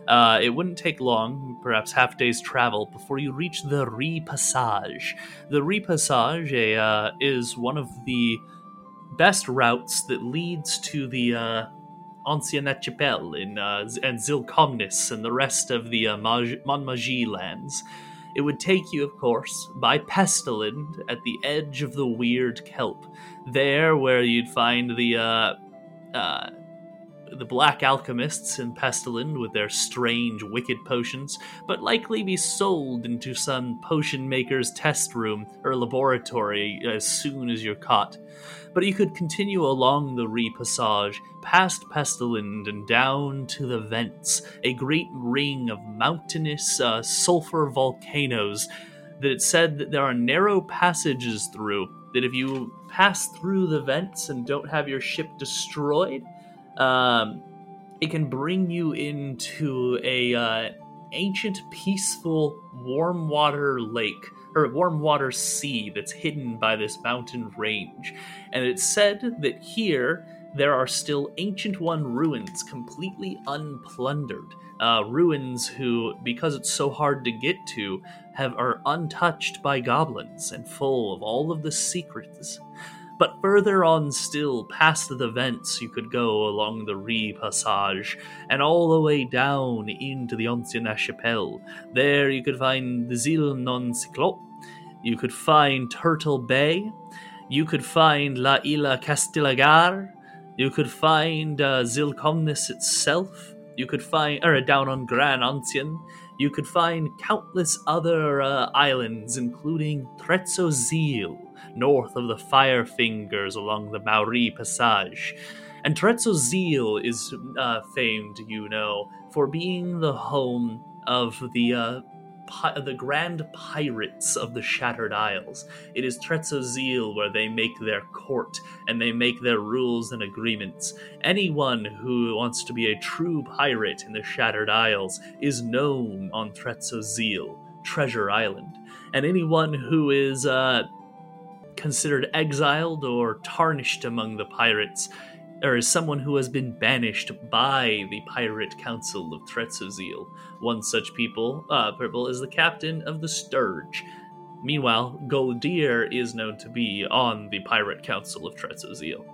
uh, it wouldn't take long, perhaps half day's travel, before you reach the Repassage. The Repassage uh, is one of the best routes that leads to the uh, Archipel in, uh, and Zilcomnis and the rest of the uh, Monmagi lands. It would take you, of course, by Pestalind at the edge of the weird kelp. There, where you'd find the uh, uh, the black alchemists in Pestalind with their strange, wicked potions, but likely be sold into some potion maker's test room or laboratory as soon as you're caught. But you could continue along the repassage, past Pestalind and down to the vents, a great ring of mountainous uh, sulfur volcanoes that it said that there are narrow passages through, that if you pass through the vents and don't have your ship destroyed, um, it can bring you into a uh, ancient, peaceful, warm water lake or warm water sea that's hidden by this mountain range. And it's said that here there are still Ancient One ruins completely unplundered. Uh, ruins who, because it's so hard to get to, have are untouched by goblins and full of all of the secrets. But further on still, past the vents, you could go along the Re Passage, and all the way down into the Ancien Archipel. There you could find the Zil Non Cyclope, you could find Turtle Bay, you could find La Isla Castillagar, you could find uh, Zilcomnis itself, you could find, or down on Gran Ancien, you could find countless other uh, islands, including Trezzo Trezzozil, north of the Fire Fingers along the Maori Passage. And Trezzozil is uh, famed, you know, for being the home of the uh, pi- the grand pirates of the Shattered Isles. It is Trezzozil where they make their court and they make their rules and agreements. Anyone who wants to be a true pirate in the Shattered Isles is known on Trezzozil, Treasure Island. And anyone who is uh, considered exiled or tarnished among the pirates, or as someone who has been banished by the Pirate Council of Trezzozil. One such people, uh, purple, is the captain of the Sturge. Meanwhile, Goldir is known to be on the Pirate Council of Trezzozil.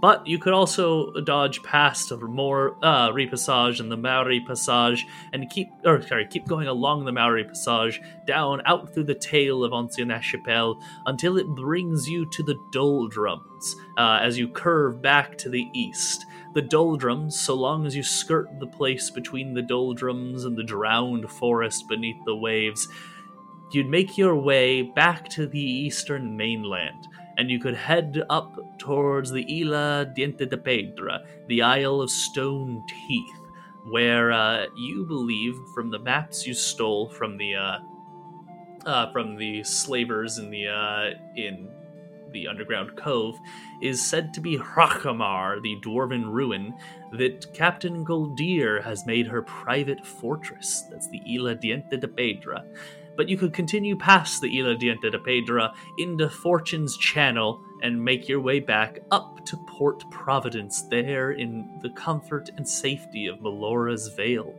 But you could also dodge past more uh, repassage and the Maori Passage, and keep, or sorry, keep going along the Maori Passage down out through the tail of Ancien Archipel until it brings you to the Doldrums uh, as you curve back to the east. The Doldrums, so long as you skirt the place between the Doldrums and the drowned forest beneath the waves, you'd make your way back to the eastern mainland and you could head up towards the Isla Diente de Pedra, the Isle of Stone Teeth, where uh, you believe, from the maps you stole from the uh, uh, from the slavers in the uh, in the underground cove is said to be Hrakhamar, the dwarven ruin that Captain Goldir has made her private fortress. That's the Isla Diente de Pedra. But you could continue past the Isla Diente de Pedra into Fortune's Channel and make your way back up to Port Providence, there in the comfort and safety of Melora's Vale.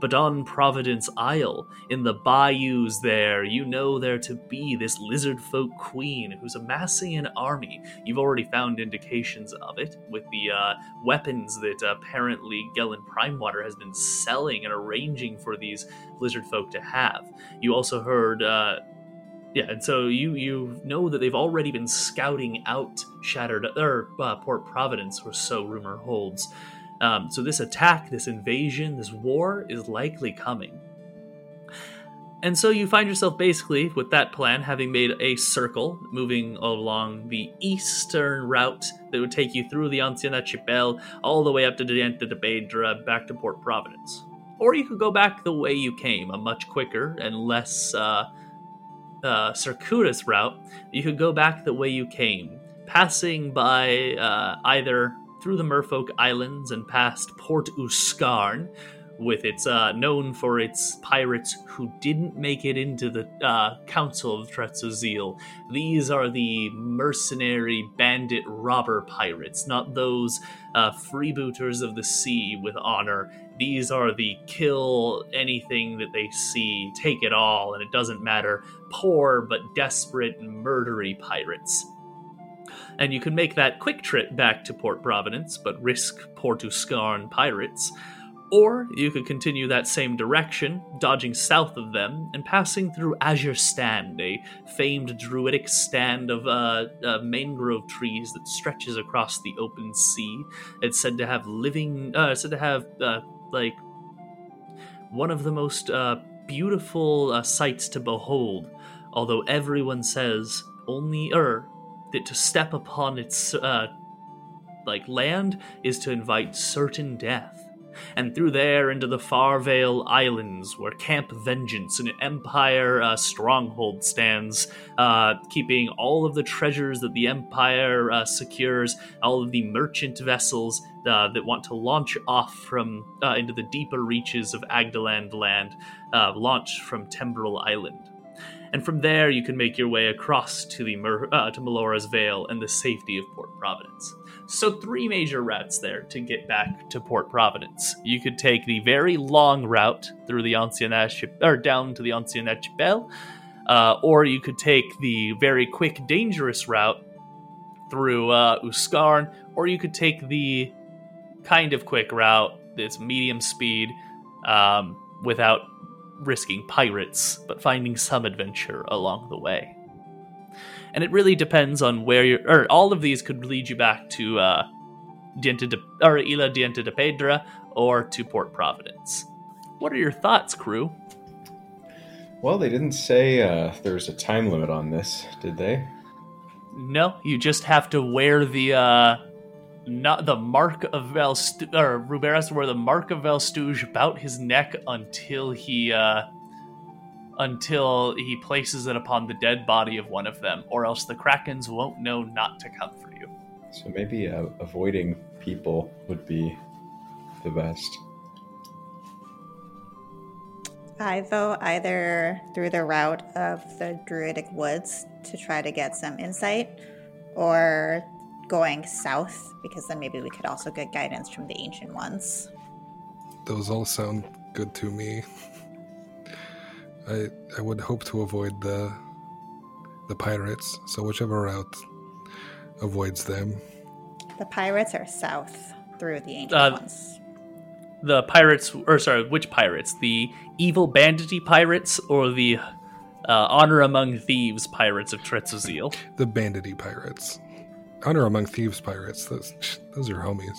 But on Providence Isle, in the bayous there, you know there to be this lizard folk queen who's amassing an army. You've already found indications of it with the uh, weapons that apparently Gellan Primewater has been selling and arranging for these lizard folk to have. You also heard uh, yeah, and so you you know that they've already been scouting out Shattered or uh, Port Providence, or so rumor holds. Um, so this attack, this invasion, this war is likely coming. And so you find yourself basically with that plan, having made a circle, moving along the eastern route that would take you through the Ancien Archipel all the way up to Diente de Pedra, back to Port Providence. Or you could go back the way you came, a much quicker and less. Uh, uh, circuitous route, you could go back the way you came, passing by uh, either through the Merfolk Islands and past Port Uskarn, with its uh, known for its pirates who didn't make it into the uh, Council of Trezzozil. These are the mercenary bandit robber pirates, not those uh, freebooters of the sea with honor. These are the kill anything that they see, take it all, and it doesn't matter. Poor but desperate and murdery pirates. And you can make that quick trip back to Port Providence, but risk Port Uskarn pirates. Or you could continue that same direction, dodging south of them, and passing through Azure Stand, a famed druidic stand of uh, uh, mangrove trees that stretches across the open sea. It's said to have living, uh, said to have uh, like one of the most uh, beautiful uh, sights to behold. Although everyone says only, er, that to step upon its uh, like land is to invite certain death and through there into the Farvale Islands, where Camp Vengeance, an Empire uh, stronghold, stands, uh, keeping all of the treasures that the Empire uh, secures, all of the merchant vessels uh, that want to launch off from uh, into the deeper reaches of Agdaland land, uh, launch from Temporal Island. And from there, you can make your way across to the Mer- to Melora's Vale and the safety of Port Providence. So, three major routes there to get back to Port Providence. You could take the very long route through the Ancien or down to the Ancien Archipel, uh, or you could take the very quick, dangerous route through uh, Uskarn, or you could take the kind of quick route that's medium speed um, without risking pirates, but finding some adventure along the way and it really depends on where you're. Or all of these could lead you back to uh, Diente de, or Isla Diente de Pedra or to Port Providence. What are your thoughts, crew? Well, they didn't say uh, there's a time limit on this, did they? No, you just have to wear the uh, not the mark of Valstu- or to wear the mark of Valstouge about his neck until he uh, until he places it upon the dead body of one of them, or else the Krakens won't know not to come for you. So maybe uh, avoiding people would be the best. I vote either through the route of the Druidic Woods to try to get some insight, or going south, because then maybe we could also get guidance from the Ancient Ones. Those all sound good to me. I I would hope to avoid the the pirates. So whichever route avoids them. The pirates are south through the ancient Uh, ones. The pirates, or sorry, which pirates? The evil bandity pirates or the uh, honor among thieves pirates of Trezzozil? The bandity pirates. Honor among thieves pirates. Those those are homies.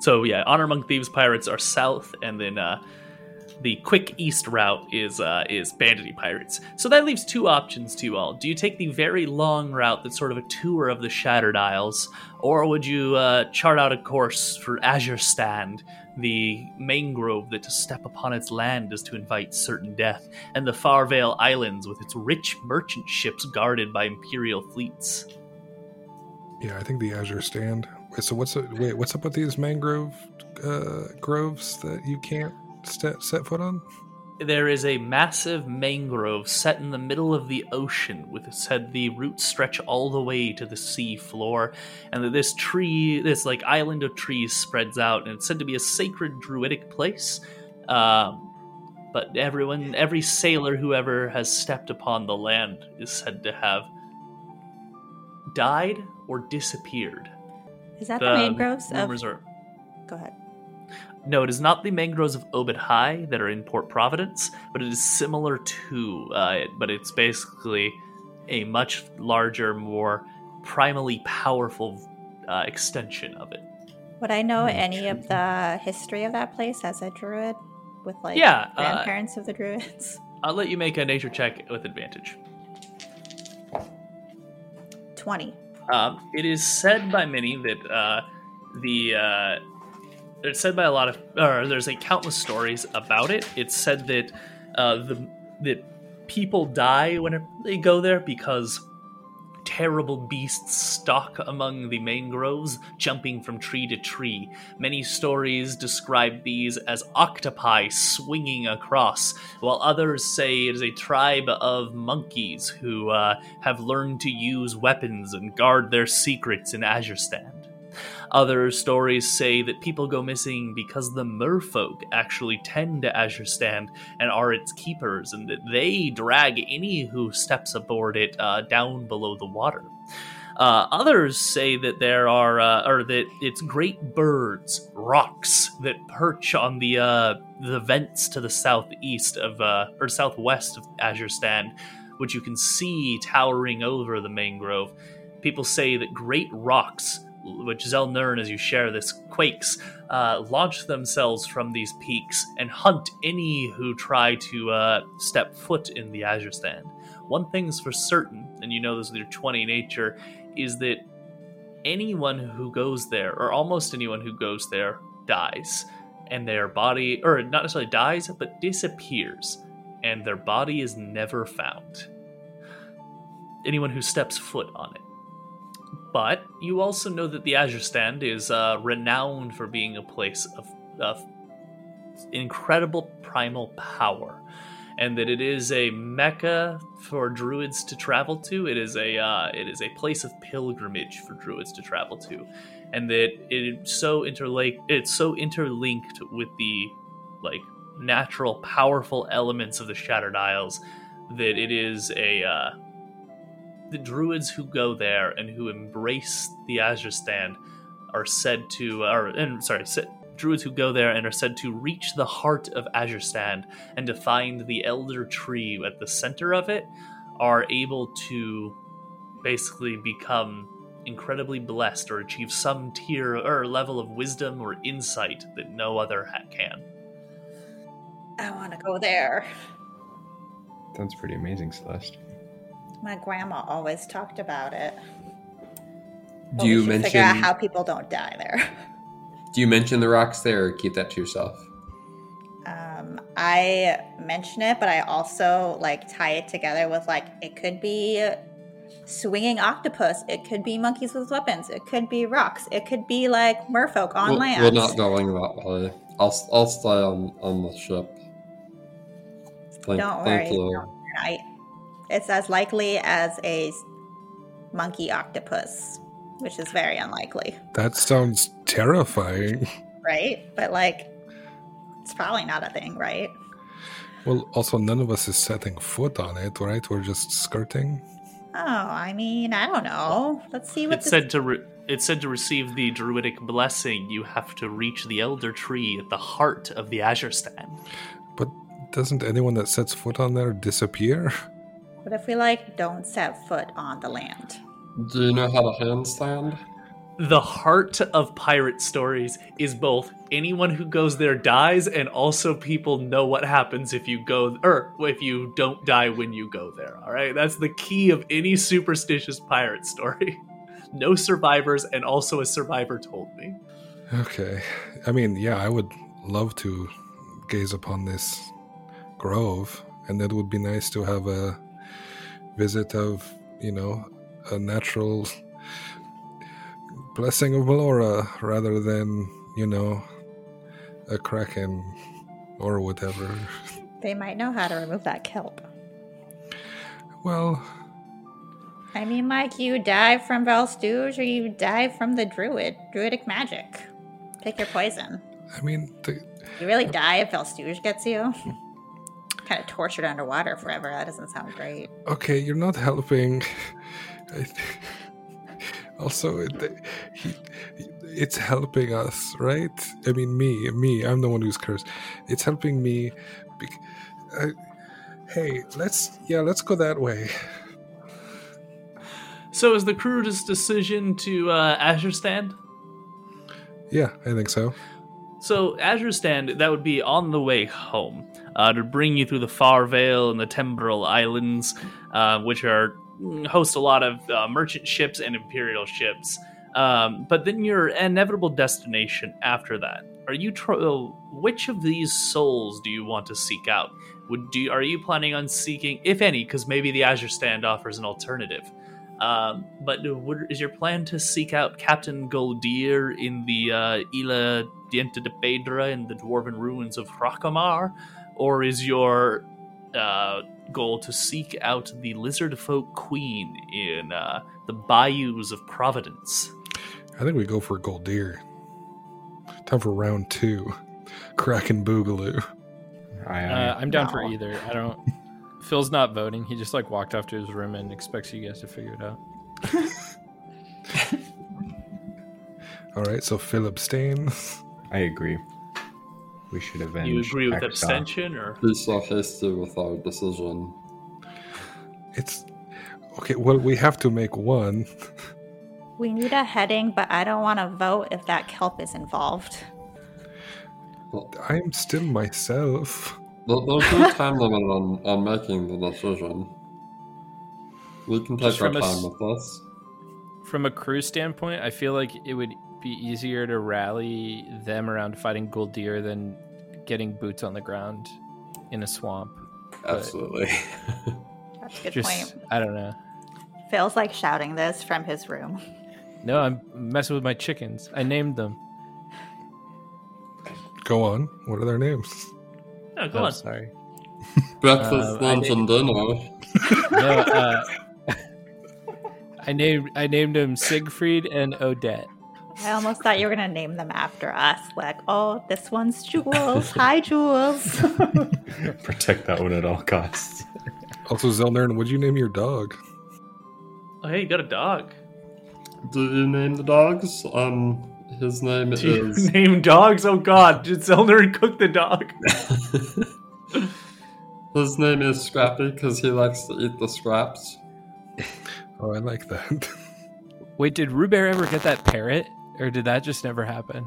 So yeah, honor among thieves pirates are south, and then uh, the quick east route is uh, is Bandity Pirates. So that leaves two options to you all. Do you take the very long route that's sort of a tour of the Shattered Isles, or would you uh, chart out a course for Azure Stand, the mangrove that to step upon its land is to invite certain death, and the Farvale Islands with its rich merchant ships guarded by Imperial fleets? Yeah, I think the Azure Stand. Wait, so what's it, wait? What's up with these mangrove uh, groves that you can't set, set foot on? There is a massive mangrove set in the middle of the ocean, with said the roots stretch all the way to the sea floor, and that this tree, this like island of trees, spreads out, and it's said to be a sacred druidic place. Um, but everyone, every sailor who ever has stepped upon the land is said to have died or disappeared. Is that the, mangroves of? are- Go ahead. No, it is not the mangroves of Obed High that are in Port Providence, but it is similar to uh, it. But it's basically a much larger, more primally powerful uh, extension of it. Would I know any of the history of that place as a druid with like Yeah, uh, grandparents of the druids? I'll let you make a nature check with advantage. 20. Um, it is said by many that uh, the uh, it's said by a lot of or there's a countless stories about it. It's said that uh, the that people die when they go there because terrible beasts stalk among the mangroves, jumping from tree to tree. Many stories describe these as octopi swinging across, while others say it is a tribe of monkeys who uh, have learned to use weapons and guard their secrets in Azure Stand. Other stories say that people go missing because the merfolk actually tend to Azure Stand and are its keepers, and that they drag any who steps aboard it uh, down below the water. Uh, others say that there are, uh, or that it's great birds, rocks that perch on the uh, the vents to the southeast of, uh, or southwest of Azure Stand, which you can see towering over the mangrove. People say that great rocks which Zelnern, as you share this, quakes, uh, launch themselves from these peaks and hunt any who try to uh, step foot in the Azure Stand. One thing's for certain, and you know this with your 20 nature, is that anyone who goes there, or almost anyone who goes there, dies. And their body, or not necessarily dies, but disappears. And their body is never found. Anyone who steps foot on it. But you also know that the Azure Stand is uh, renowned for being a place of, of incredible primal power, and that it is a mecca for druids to travel to. It is a uh, it is a place of pilgrimage for druids to travel to, and that it so interlake it's so interlinked with the like natural powerful elements of the Shattered Isles that it is a uh, the druids who go there and who embrace the Azure Stand are said to, or and sorry, sa- druids who go there and are said to reach the heart of Azure Stand and to find the elder tree at the center of it, are able to basically become incredibly blessed or achieve some tier or level of wisdom or insight that no other ha- can. I want to go there. Sounds pretty amazing, Celeste. My grandma always talked about it. But Do you mention figure out how people don't die there? Do you mention the rocks there or keep that to yourself? Um, I mention it, but I also like tie it together with like it could be swinging octopus, it could be monkeys with weapons, it could be rocks, it could be like merfolk on We're, land. we're not going that way. I'll I'll stay on on the ship. Thank, Don't thank worry. you. I, it's as likely as a monkey octopus, which is very unlikely, That sounds terrifying. right? But like, it's probably not a thing, right? Well, also, none of us is setting foot on it, right? We're just skirting. Oh, I mean, I don't know. Let's see what It this said to re- it said to receive the druidic blessing, you have to reach the elder tree at the heart of the Azure Stand. But doesn't anyone that sets foot on there disappear? What if we like don't set foot on the land? Do you know how to handstand? the heart of pirate stories is both anyone who goes there dies and also people know what happens if you go or if you don't die when you go there all right that's the key of any superstitious pirate story no survivors and also a survivor told me Okay. I mean, yeah, I would love to gaze upon this grove, and it would be nice to have a visit of, you know, a natural blessing of Melora rather than, you know, a kraken or whatever. They might know how to remove that kelp. Well, I mean, like, you die from Valstouge or you die from the druid, druidic magic. Pick your poison. I mean, the, You really die if Valstouge gets you? Kind of tortured underwater forever. That doesn't sound great. okay, you're not helping. I th- also, it, he, it's helping us, right? I mean, me, me. I'm the one who's cursed. It's helping me. bec- I, hey, let's yeah, let's go that way. so is the crew's decision to uh, azure stand Yeah, I think so. So Azure Stand, that would be on the way home uh, to bring you through the Far Vale and the Temporal Islands, uh, which are mm, host a lot of uh, merchant ships and imperial ships. Um, but then your inevitable destination after that. Are you tr- uh, which of these souls do you want to seek out? Would do are you planning on seeking, if any, because maybe the Azure Stand offers an alternative? Um, but would, is your plan to seek out Captain Goldir in the uh, Isla Diente de Pedra in the dwarven ruins of Hrakhamar? Or is your uh, goal to seek out the Lizard Folk Queen in uh, the bayous of Providence? I think we go for Goldir. Time for round two. Kraken Boogaloo. I, Uh, I'm down for either. I don't. Phil's not voting. He just like walked off to his room and expects you guys to figure it out. All right, so Phil abstains. I agree. We should avenge. you agree with Ekta. abstention, or Be so hasty with our decision. It's okay. Well, we have to make one. We need a heading, but I don't want to vote if that kelp is involved. I'm still myself. There- There's no time limit on, on making the decision. We can take Just our from a time with this. From a crew standpoint, I feel like it would be easier to rally them around fighting Goldir than getting boots on the ground in a swamp. Absolutely. That's a good Just, point. I don't know. Phil's like shouting this from his room. No, I'm messing with my chickens. I named them. Go on. What are their names? oh, go Oh, on. sorry. Breakfast, Uh, lunch, and dinner. No, uh, I named I named them Siegfried and Odette. I almost thought you were gonna name them after us. Like, oh, this one's Jules. Hi, Jules. Protect that one at all costs. Also, Zelnern, would you name your dog? Oh, hey, you got a dog. Do you name the dogs? Um, his name Do you is. name dogs? Oh God, did Zelnern cook the dog? his name is Scrappy because he likes to eat the scraps. Oh, I like that. Wait, did Ruber ever get that parrot, or did that just never happen?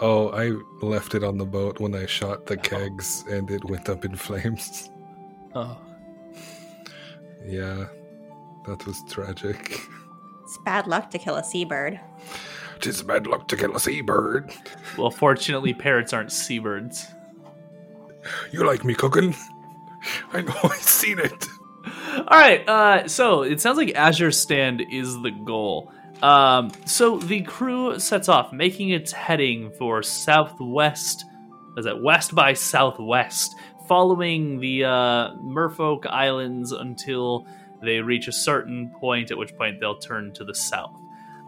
Oh, I left it on the boat when I shot the kegs and it went up in flames. Oh, Yeah, that was tragic. it's bad luck to kill a seabird. Tis bad luck to kill a seabird. Well, fortunately, parrots aren't seabirds. You like me cooking? I know, I've seen it. All right, uh, so it sounds like Azure Stand is the goal. Um, so the crew sets off, making its heading for southwest. Is that west by southwest, following the uh, Merfolk Islands until they reach a certain point, at which point they'll turn to the south,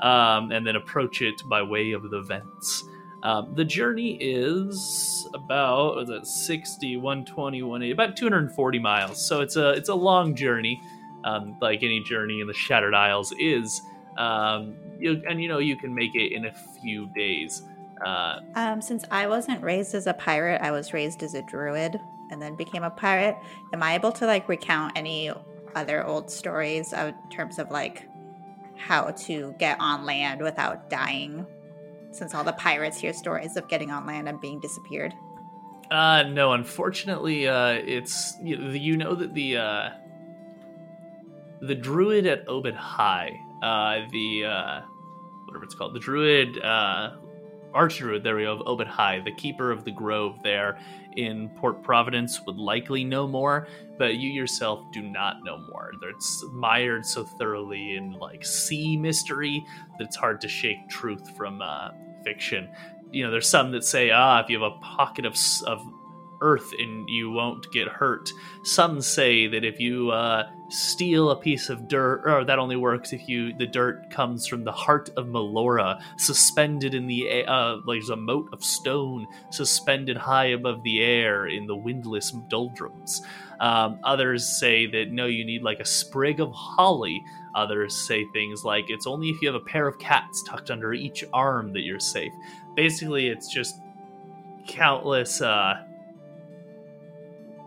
um, and then approach it by way of the vents. Um, the journey is about is it 60, 120, 180, about 240 miles. So it's a it's a long journey, um, like any journey in the Shattered Isles is. Um, you, and you know you can make it in a few days. Uh, Um, since I wasn't raised as a pirate, I was raised as a druid and then became a pirate. Am I able to like recount any other old stories of, in terms of like how to get on land without dying, since all the pirates hear stories of getting on land and being disappeared. Uh, no, unfortunately, uh, it's you, you know that the uh, the druid at Obed High, uh, the uh, whatever it's called, the druid uh, archdruid there we go of Obed High, the keeper of the grove there in Port Providence would likely know more, but you yourself do not know more. It's mired so thoroughly in like sea mystery that it's hard to shake truth from uh, fiction. You know, there's some that say, ah, if you have a pocket of of earth and you won't get hurt. Some say that if you uh, steal a piece of dirt, or that only works if you the dirt comes from the heart of Melora, suspended in the uh, like a moat of stone suspended high above the air in the windless doldrums. Um, others say that no, you need like a sprig of holly. Others say things like it's only if you have a pair of cats tucked under each arm that you're safe. Basically, it's just countless uh,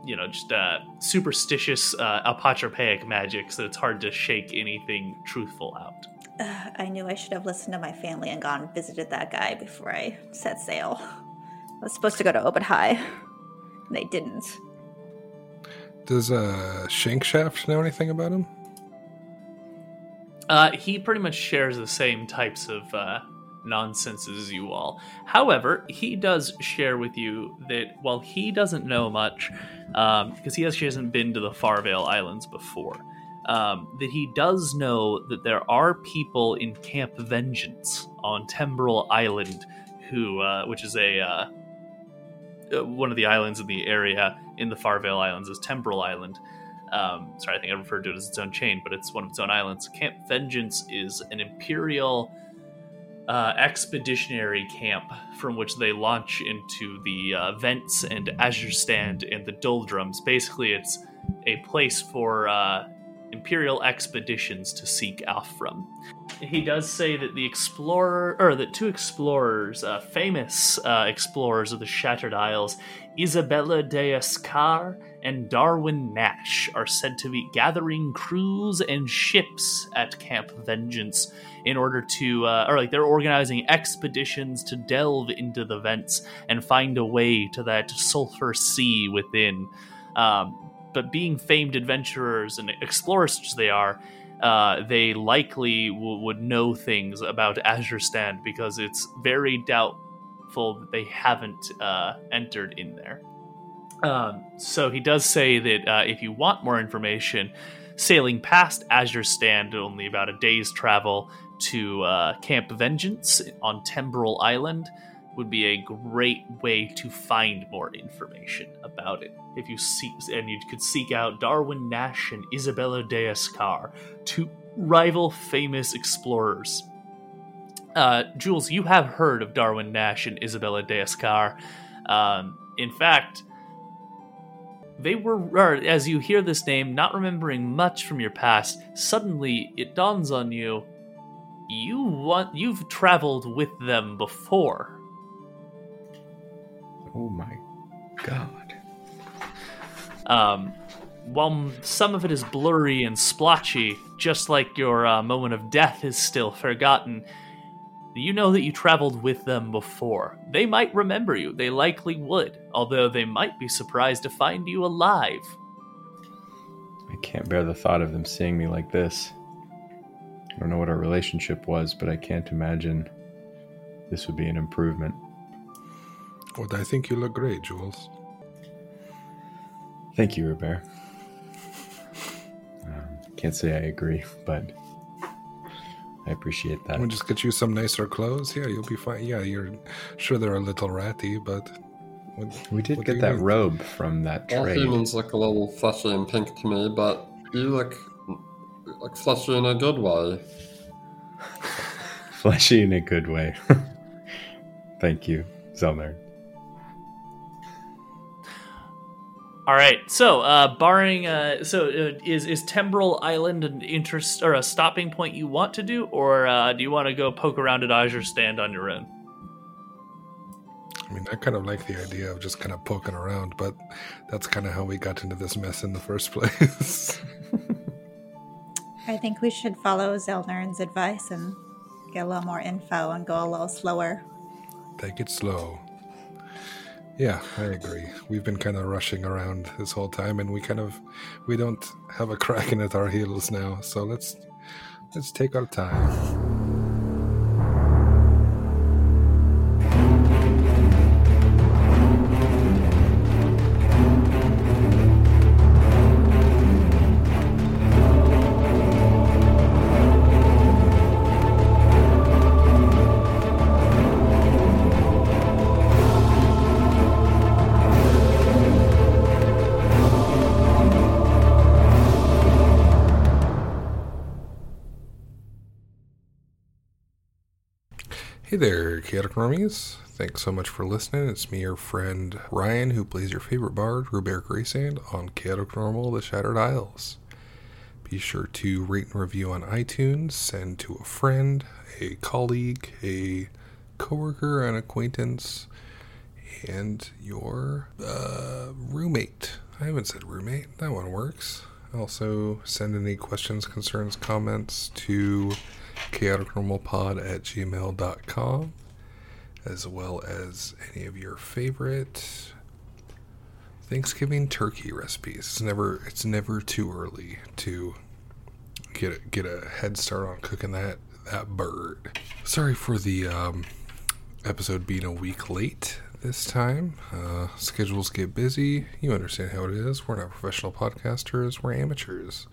you know just uh, superstitious uh, apotropaic magic so it's hard to shake anything truthful out. Uh, i knew i should have listened to my family and gone and visited that guy before i set sail. I was supposed to go to Obed High and they didn't. Does uh shankshaft know anything about him? Uh he pretty much shares the same types of uh nonsense as you all. However, he does share with you that while he doesn't know much, um, because he actually hasn't been to the Farvale Islands before, um, that he does know that there are people in Camp Vengeance on Temporal Island, who, uh, which is a uh, uh one of the islands in the area in the Farvale Islands, is Temporal Island. Um, sorry, I think I referred to it as its own chain, but it's one of its own islands. Camp Vengeance is an imperial uh, expeditionary camp from which they launch into the uh, vents and azure stand and the doldrums. Basically, it's a place for uh, imperial expeditions to seek out from. He does say that the explorer, or that two explorers, uh, famous uh, explorers of the Shattered Isles, Isabella de Escar and Darwin Nash, are said to be gathering crews and ships at Camp Vengeance in order to, uh, or like they're organizing expeditions to delve into the vents and find a way to that sulfur sea within. Um, but being famed adventurers and explorers they are, uh, they likely w- would know things about Azure Stand because it's very doubtful that they haven't uh, entered in there. Um, so he does say that uh, if you want more information, sailing past Azure Stand, only about a day's travel, to uh, Camp Vengeance on Temporal Island would be a great way to find more information about it. If you seek, and you could seek out Darwin Nash and Isabella de Escar, two rival famous explorers. Uh, Jules, you have heard of Darwin Nash and Isabella de Escar. Um, in fact, they were, as you hear this name, not remembering much from your past, suddenly it dawns on you you want you've traveled with them before. Oh my god. Um, while some of it is blurry and splotchy, just like your uh, moment of death is still forgotten, you know that you traveled with them before. They might remember you, they likely would, although they might be surprised to find you alive. I can't bear the thought of them seeing me like this. I don't know what our relationship was, but I can't imagine this would be an improvement. Well, I think you look great, Jules. Thank you, Robert. Um, can't say I agree, but I appreciate that. We'll just get you some nicer clothes. Yeah, you'll be fine. Yeah, you're sure they're a little ratty, but what, we did get that robe from that trade. All humans look a little fleshy and pink to me, but you look like fleshy in a good way. fleshy in a good way. Thank you, Zelnern. All right. So, uh, barring, uh, so uh, is is Temporal Island an interest or a stopping point you want to do, or uh, do you want to go poke around at Azure Stand on your own? I mean, I kind of like the idea of just kind of poking around, but that's kind of how we got into this mess in the first place. I think we should follow Zelnern's advice and get a little more info and go a little slower. Take it slow. Yeah, I agree. We've been kind of rushing around this whole time, and we kind of we don't have a kraken at our heels now. So let's let's take our time. Chaotic Normies. Thanks so much for listening. It's me, your friend Ryan, who plays your favorite bard, Robert Graysand, on Chaotic Normal The Shattered Isles. Be sure to rate and review on iTunes, send to a friend, a colleague, a coworker, an acquaintance, and your uh, roommate. I haven't said roommate. That one works. Also, send any questions, concerns, comments to chaoticnormalpod at gmail.com, as well as any of your favorite Thanksgiving turkey recipes. It's never it's never too early to get a, get a head start on cooking that that bird. Sorry for the um, episode being a week late this time. Uh, schedules get busy. You understand how it is. We're not professional podcasters. We're amateurs.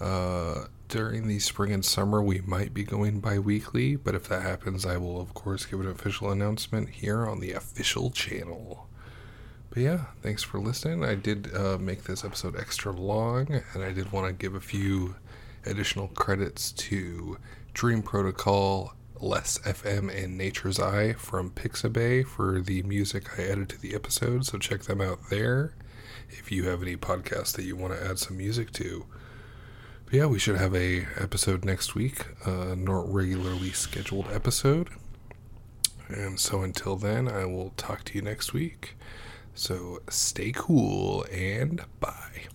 Uh, during the spring and summer, we might be going bi weekly, but if that happens, I will, of course, give an official announcement here on the official channel. But yeah, thanks for listening. I did uh, make this episode extra long, and I did want to give a few additional credits to Dream Protocol, Less FM, and Nature's Eye from Pixabay for the music I added to the episode, so check them out there if you have any podcasts that you want to add some music to. Yeah, we should have a episode next week, a not regularly scheduled episode. And so until then, I will talk to you next week. So stay cool and bye.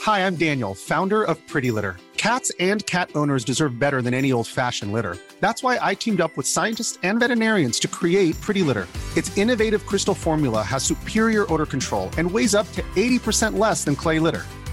Hi, I'm Daniel, founder of Pretty Litter. Cats and cat owners deserve better than any old fashioned litter. That's why I teamed up with scientists and veterinarians to create Pretty Litter. Its innovative crystal formula has superior odor control and weighs up to 80% less than clay litter.